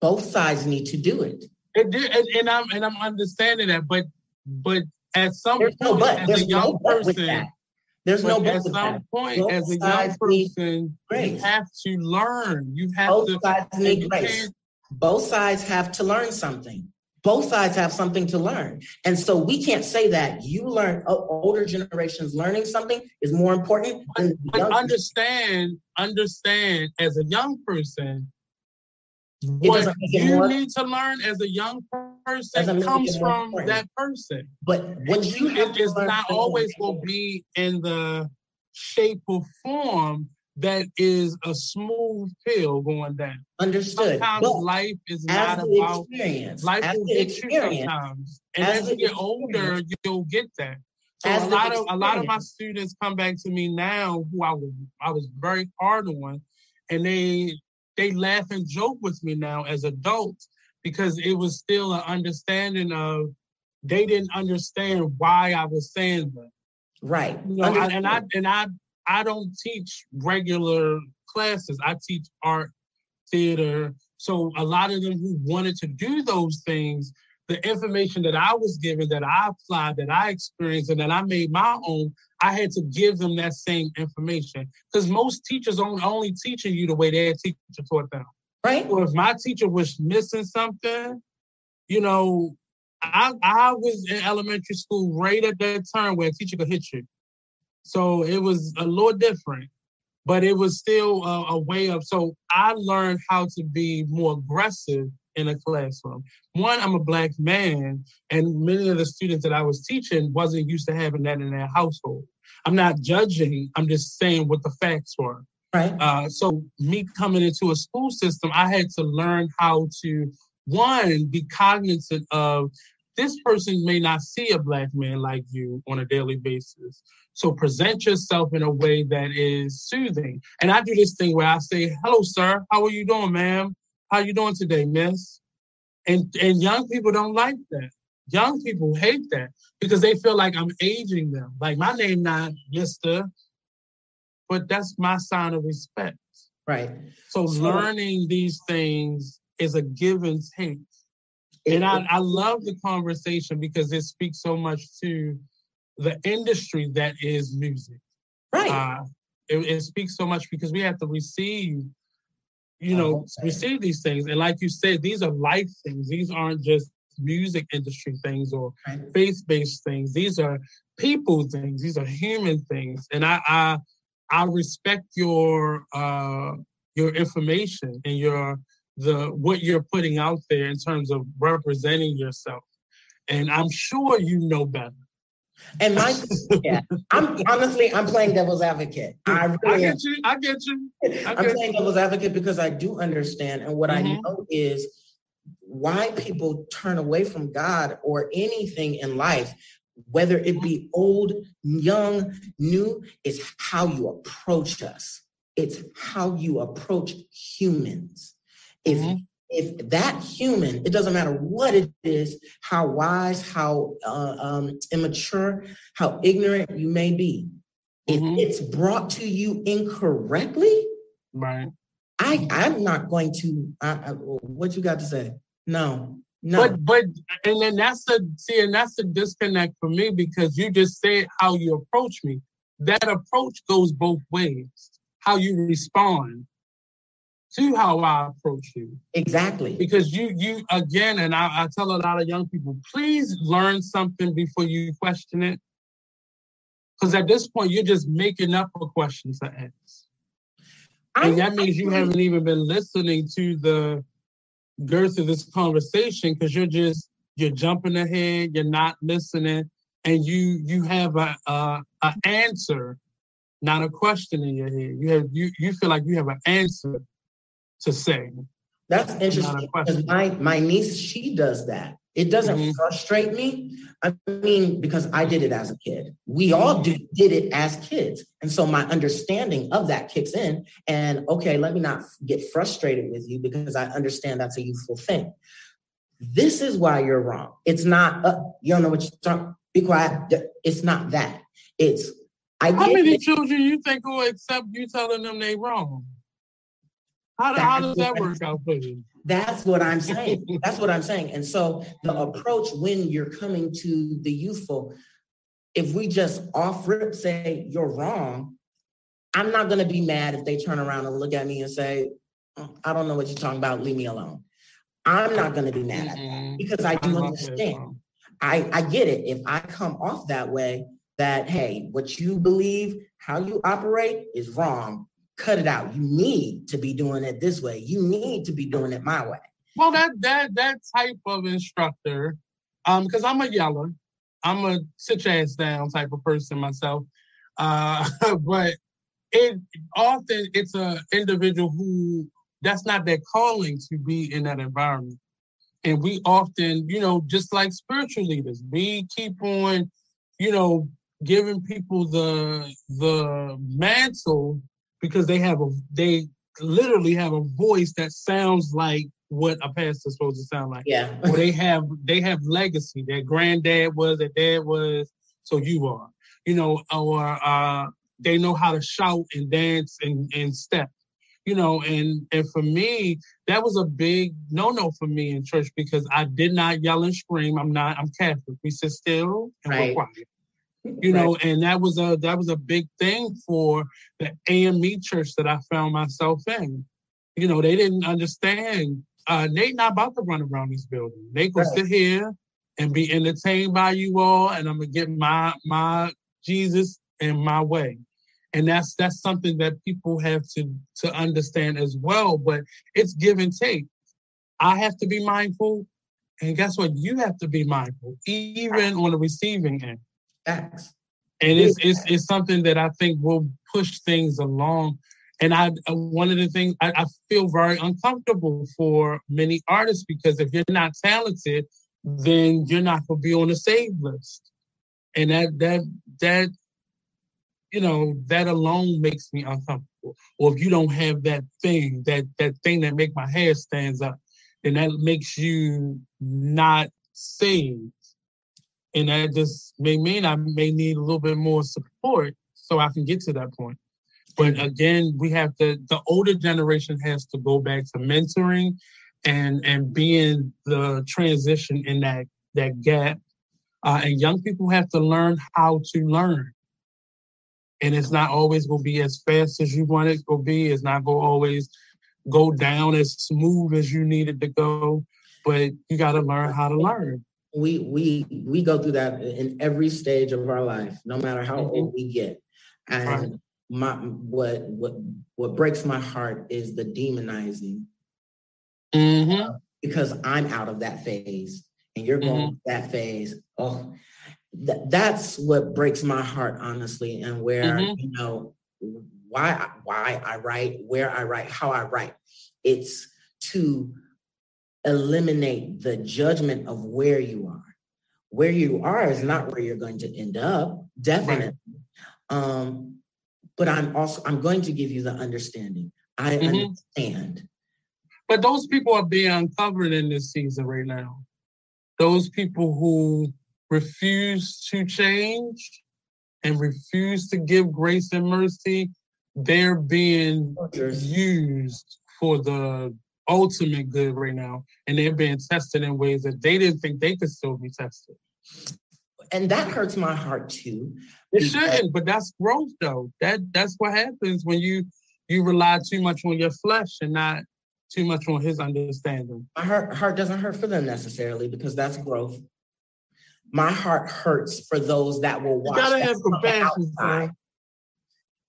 Both sides need to do it. And, and I'm and I'm understanding that, but but at some There's point, no but. as There's a young no person, there's no at some point, Both as a young person, you have to learn. You have Both to. Sides need grace. Both sides have to learn something. Both sides have something to learn. And so we can't say that you learn older generations learning something is more important but, but understand, understand as a young person, what you need to learn as a young person comes from important. that person. But what you, you it is not always will be in the shape or form that is a smooth pill going down. Understood. Sometimes life is not about experience. Life will get you sometimes, and as, as you get older, you'll get that. So a lot of a lot of my students come back to me now who I was I was very hard on, and they they laugh and joke with me now as adults because it was still an understanding of they didn't understand why I was saying that. Right. You know, I, and I and I I don't teach regular classes. I teach art, theater. So a lot of them who wanted to do those things, the information that I was given, that I applied, that I experienced, and that I made my own, I had to give them that same information. Because most teachers are only teaching you the way their teacher taught them. Right. So if my teacher was missing something, you know, I I was in elementary school right at that time where a teacher could hit you. So it was a little different, but it was still a, a way of. So I learned how to be more aggressive in a classroom. One, I'm a black man, and many of the students that I was teaching wasn't used to having that in their household. I'm not judging. I'm just saying what the facts were. Right. Uh, so me coming into a school system, I had to learn how to one be cognizant of this person may not see a black man like you on a daily basis. So present yourself in a way that is soothing. And I do this thing where I say, "Hello, sir. How are you doing, ma'am? How you doing today, miss?" And and young people don't like that. Young people hate that because they feel like I'm aging them. Like my name not Mister, but that's my sign of respect. Right. So, so learning these things is a give and take. And I, I love the conversation because it speaks so much to the industry that is music. Right. Uh, it, it, speaks so much because we have to receive, you know, receive these things. And like you said, these are life things. These aren't just music industry things or right. faith-based things. These are people things. These are human things. And I I, I respect your uh, your information and your the what you're putting out there in terms of representing yourself. And I'm sure you know better. And my [LAUGHS] yeah, I'm honestly I'm playing devil's advocate. I really I get am. you. I get you. I [LAUGHS] am playing devil's advocate because I do understand, and what mm-hmm. I know is why people turn away from God or anything in life, whether it be old, young, new, is how you approach us. It's how you approach humans. If mm-hmm if that human, it doesn't matter what it is, how wise, how uh, um, immature, how ignorant you may be, mm-hmm. if it's brought to you incorrectly, right? I I'm not going to. I, I, what you got to say? No, no. But but and then that's the see, and that's the disconnect for me because you just said how you approach me. That approach goes both ways. How you respond to how I approach you. Exactly. Because you, you again, and I, I tell a lot of young people, please learn something before you question it. Because at this point, you're just making up a question to ask. And that means you haven't even been listening to the girth of this conversation because you're just you're jumping ahead, you're not listening, and you you have a, a, a answer, not a question in your head. You have you you feel like you have an answer to say. That's interesting because my my niece she does that. It doesn't mm-hmm. frustrate me. I mean, because I did it as a kid. We all do, did it as kids. And so my understanding of that kicks in. And okay, let me not get frustrated with you because I understand that's a youthful thing. This is why you're wrong. It's not, uh, you don't know what you're talking Be quiet. It's not that. It's, I How many it. children you think will accept you telling them they wrong? How, how does that work out for you? That's what I'm saying. That's what I'm saying. And so the approach when you're coming to the youthful, if we just off rip say you're wrong, I'm not going to be mad if they turn around and look at me and say, oh, I don't know what you're talking about. Leave me alone. I'm not going to be mad at that mm-hmm. because I do understand. I, I get it. If I come off that way, that, hey, what you believe, how you operate is wrong cut it out. You need to be doing it this way. You need to be doing it my way. Well, that that that type of instructor, um, because I'm a yeller, I'm a sit your ass down type of person myself. Uh, [LAUGHS] but it often it's a individual who that's not their calling to be in that environment. And we often, you know, just like spiritual leaders, we keep on, you know, giving people the the mantle because they have a they literally have a voice that sounds like what a pastor's supposed to sound like. Yeah. or they have they have legacy. Their granddad was, their dad was, so you are. You know, or uh they know how to shout and dance and, and step. You know, and and for me, that was a big no-no for me in church because I did not yell and scream. I'm not, I'm Catholic. We sit still and right. we're quiet you know right. and that was a that was a big thing for the AME church that i found myself in. You know they didn't understand uh they not about to run around this building. They go right. sit here and be entertained by you all and i'm gonna get my my jesus in my way. And that's that's something that people have to to understand as well but it's give and take. I have to be mindful and guess what? You have to be mindful even on the receiving end Facts. And it's, it's it's something that I think will push things along. And I uh, one of the things I, I feel very uncomfortable for many artists because if you're not talented, then you're not going to be on the save list. And that that that you know that alone makes me uncomfortable. Or if you don't have that thing, that that thing that make my hair stands up, then that makes you not saved and that just may mean I may need a little bit more support so I can get to that point. But again, we have to the older generation has to go back to mentoring and and being the transition in that that gap. Uh, and young people have to learn how to learn. And it's not always going to be as fast as you want it to be. It's not going to always go down as smooth as you need it to go. But you got to learn how to learn we we we go through that in every stage of our life, no matter how mm-hmm. old we get. And my what what what breaks my heart is the demonizing. Mm-hmm. Because I'm out of that phase and you're going mm-hmm. that phase. Oh, th- that's what breaks my heart, honestly, and where mm-hmm. you know why why I write, where I write, how I write. It's to eliminate the judgment of where you are. Where you are is not where you're going to end up, definitely. Right. Um, but I'm also I'm going to give you the understanding. I mm-hmm. understand. But those people are being uncovered in this season right now. Those people who refuse to change and refuse to give grace and mercy, they're being used for the ultimate good right now, and they're being tested in ways that they didn't think they could still be tested. And that hurts my heart too. It shouldn't, but that's growth though. That that's what happens when you you rely too much on your flesh and not too much on his understanding. My heart, heart doesn't hurt for them necessarily because that's growth. My heart hurts for those that will watch. You gotta have compassion.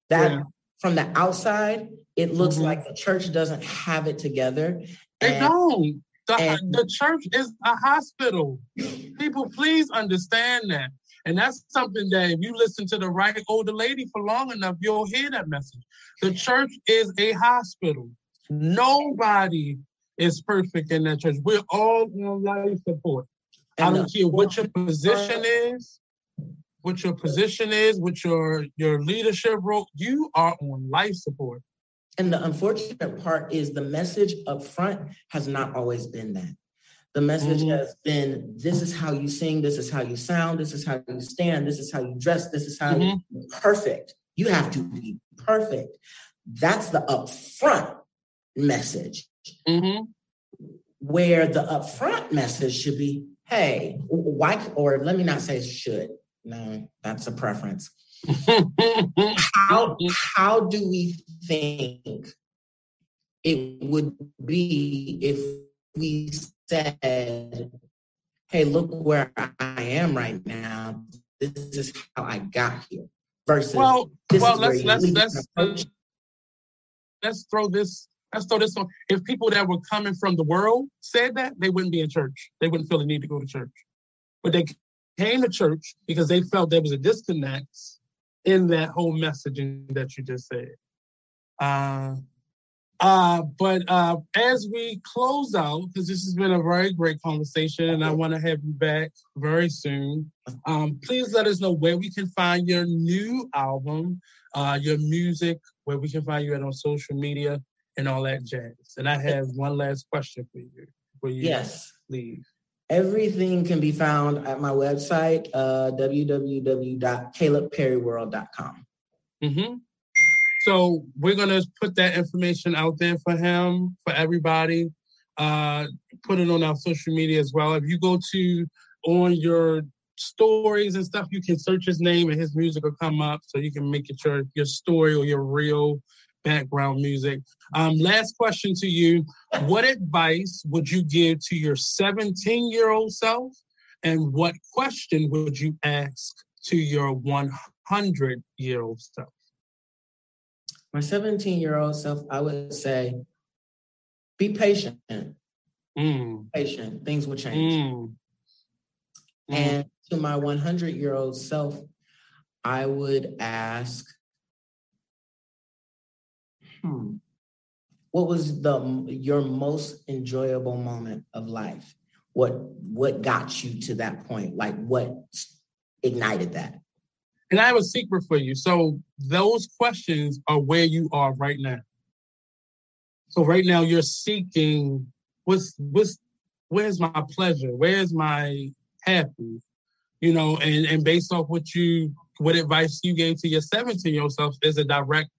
That yeah. From the outside, it looks mm-hmm. like the church doesn't have it together. They don't. The, and, the church is a hospital. People, please understand that. And that's something that if you listen to the right older lady for long enough, you'll hear that message. The church is a hospital. Nobody is perfect in that church. We're all on life support. I don't care what your position is, what your position is, what your your leadership role. You are on life support. And the unfortunate part is the message up front has not always been that. The message mm-hmm. has been this is how you sing, this is how you sound, this is how you stand, this is how you dress, this is how mm-hmm. you perfect. You have to be perfect. That's the upfront message. Mm-hmm. Where the upfront message should be, hey, why, or let me not say should. No, that's a preference. [LAUGHS] how how do we think it would be if we said, "Hey, look where I am right now. This is how I got here." Versus, well, well, let's let's let's, let's let's throw this let's throw this on. If people that were coming from the world said that, they wouldn't be in church. They wouldn't feel the need to go to church. But they came to church because they felt there was a disconnect in that whole messaging that you just said. Uh, uh, but uh, as we close out, because this has been a very great conversation, and I want to have you back very soon. Um, please let us know where we can find your new album, uh, your music, where we can find you at on social media, and all that jazz. And I have one last question for you. Before you yes. leave. Everything can be found at my website, uh, www.calebperryworld.com. Mm-hmm. So we're gonna put that information out there for him, for everybody. Uh, put it on our social media as well. If you go to on your stories and stuff, you can search his name and his music will come up, so you can make it your your story or your real background music. Um, last question to you. What advice would you give to your 17 year old self? And what question would you ask to your 100 year old self? My 17 year old self, I would say, be patient. Mm. Patient. Things will change. Mm. And to my 100 year old self, I would ask, hmm, what was the your most enjoyable moment of life? What what got you to that point? Like what ignited that? And I have a secret for you. So those questions are where you are right now. So right now you're seeking what's what's where's my pleasure? Where's my happy? You know, and and based off what you what advice you gave to your 17 year old self is a direct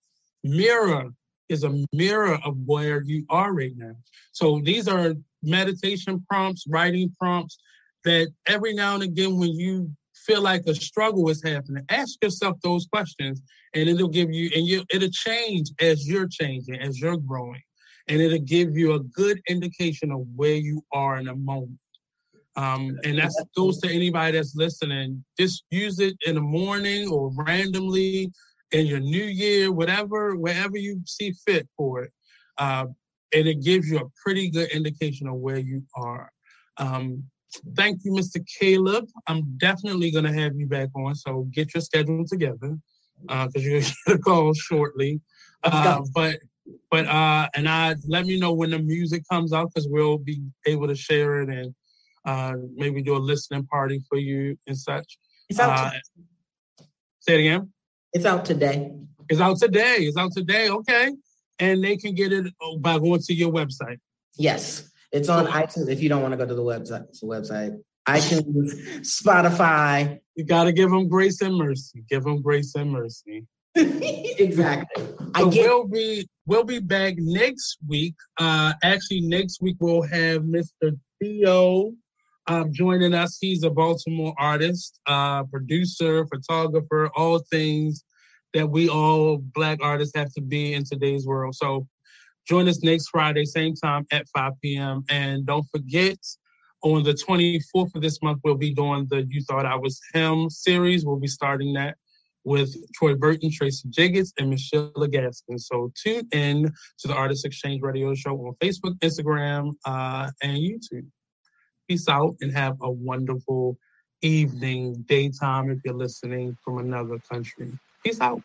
mirror is a mirror of where you are right now. So these are meditation prompts, writing prompts that every now and again, when you feel like a struggle is happening, ask yourself those questions and it'll give you, and you, it'll change as you're changing, as you're growing. And it'll give you a good indication of where you are in a moment. Um, and that goes to anybody that's listening. Just use it in the morning or randomly in your new year, whatever, wherever you see fit for it. Uh, and it gives you a pretty good indication of where you are. Um, thank you, Mr. Caleb. I'm definitely going to have you back on, so get your schedule together because uh, you're going [LAUGHS] to call shortly. Uh, but but uh, and I let me know when the music comes out because we'll be able to share it and uh, maybe do a listening party for you and such. It's out uh, say it again. It's out today. It's out today. It's out today. Okay. And they can get it oh, by going to your website. Yes. It's on iTunes if you don't want to go to the website. It's the website. iTunes, Spotify. You got to give them grace and mercy. Give them grace and mercy. [LAUGHS] exactly. So I get- we'll be we'll be back next week. Uh, actually, next week we'll have Mr. Theo um, joining us. He's a Baltimore artist, uh, producer, photographer, all things that we all black artists have to be in today's world. So join us next Friday, same time at 5 p.m. And don't forget, on the 24th of this month, we'll be doing the You Thought I Was Him series. We'll be starting that with Troy Burton, Tracy Jiggets, and Michelle Gaskin. So tune in to the Artist Exchange Radio Show on Facebook, Instagram, uh, and YouTube. Peace out and have a wonderful evening, daytime if you're listening from another country. Peace out.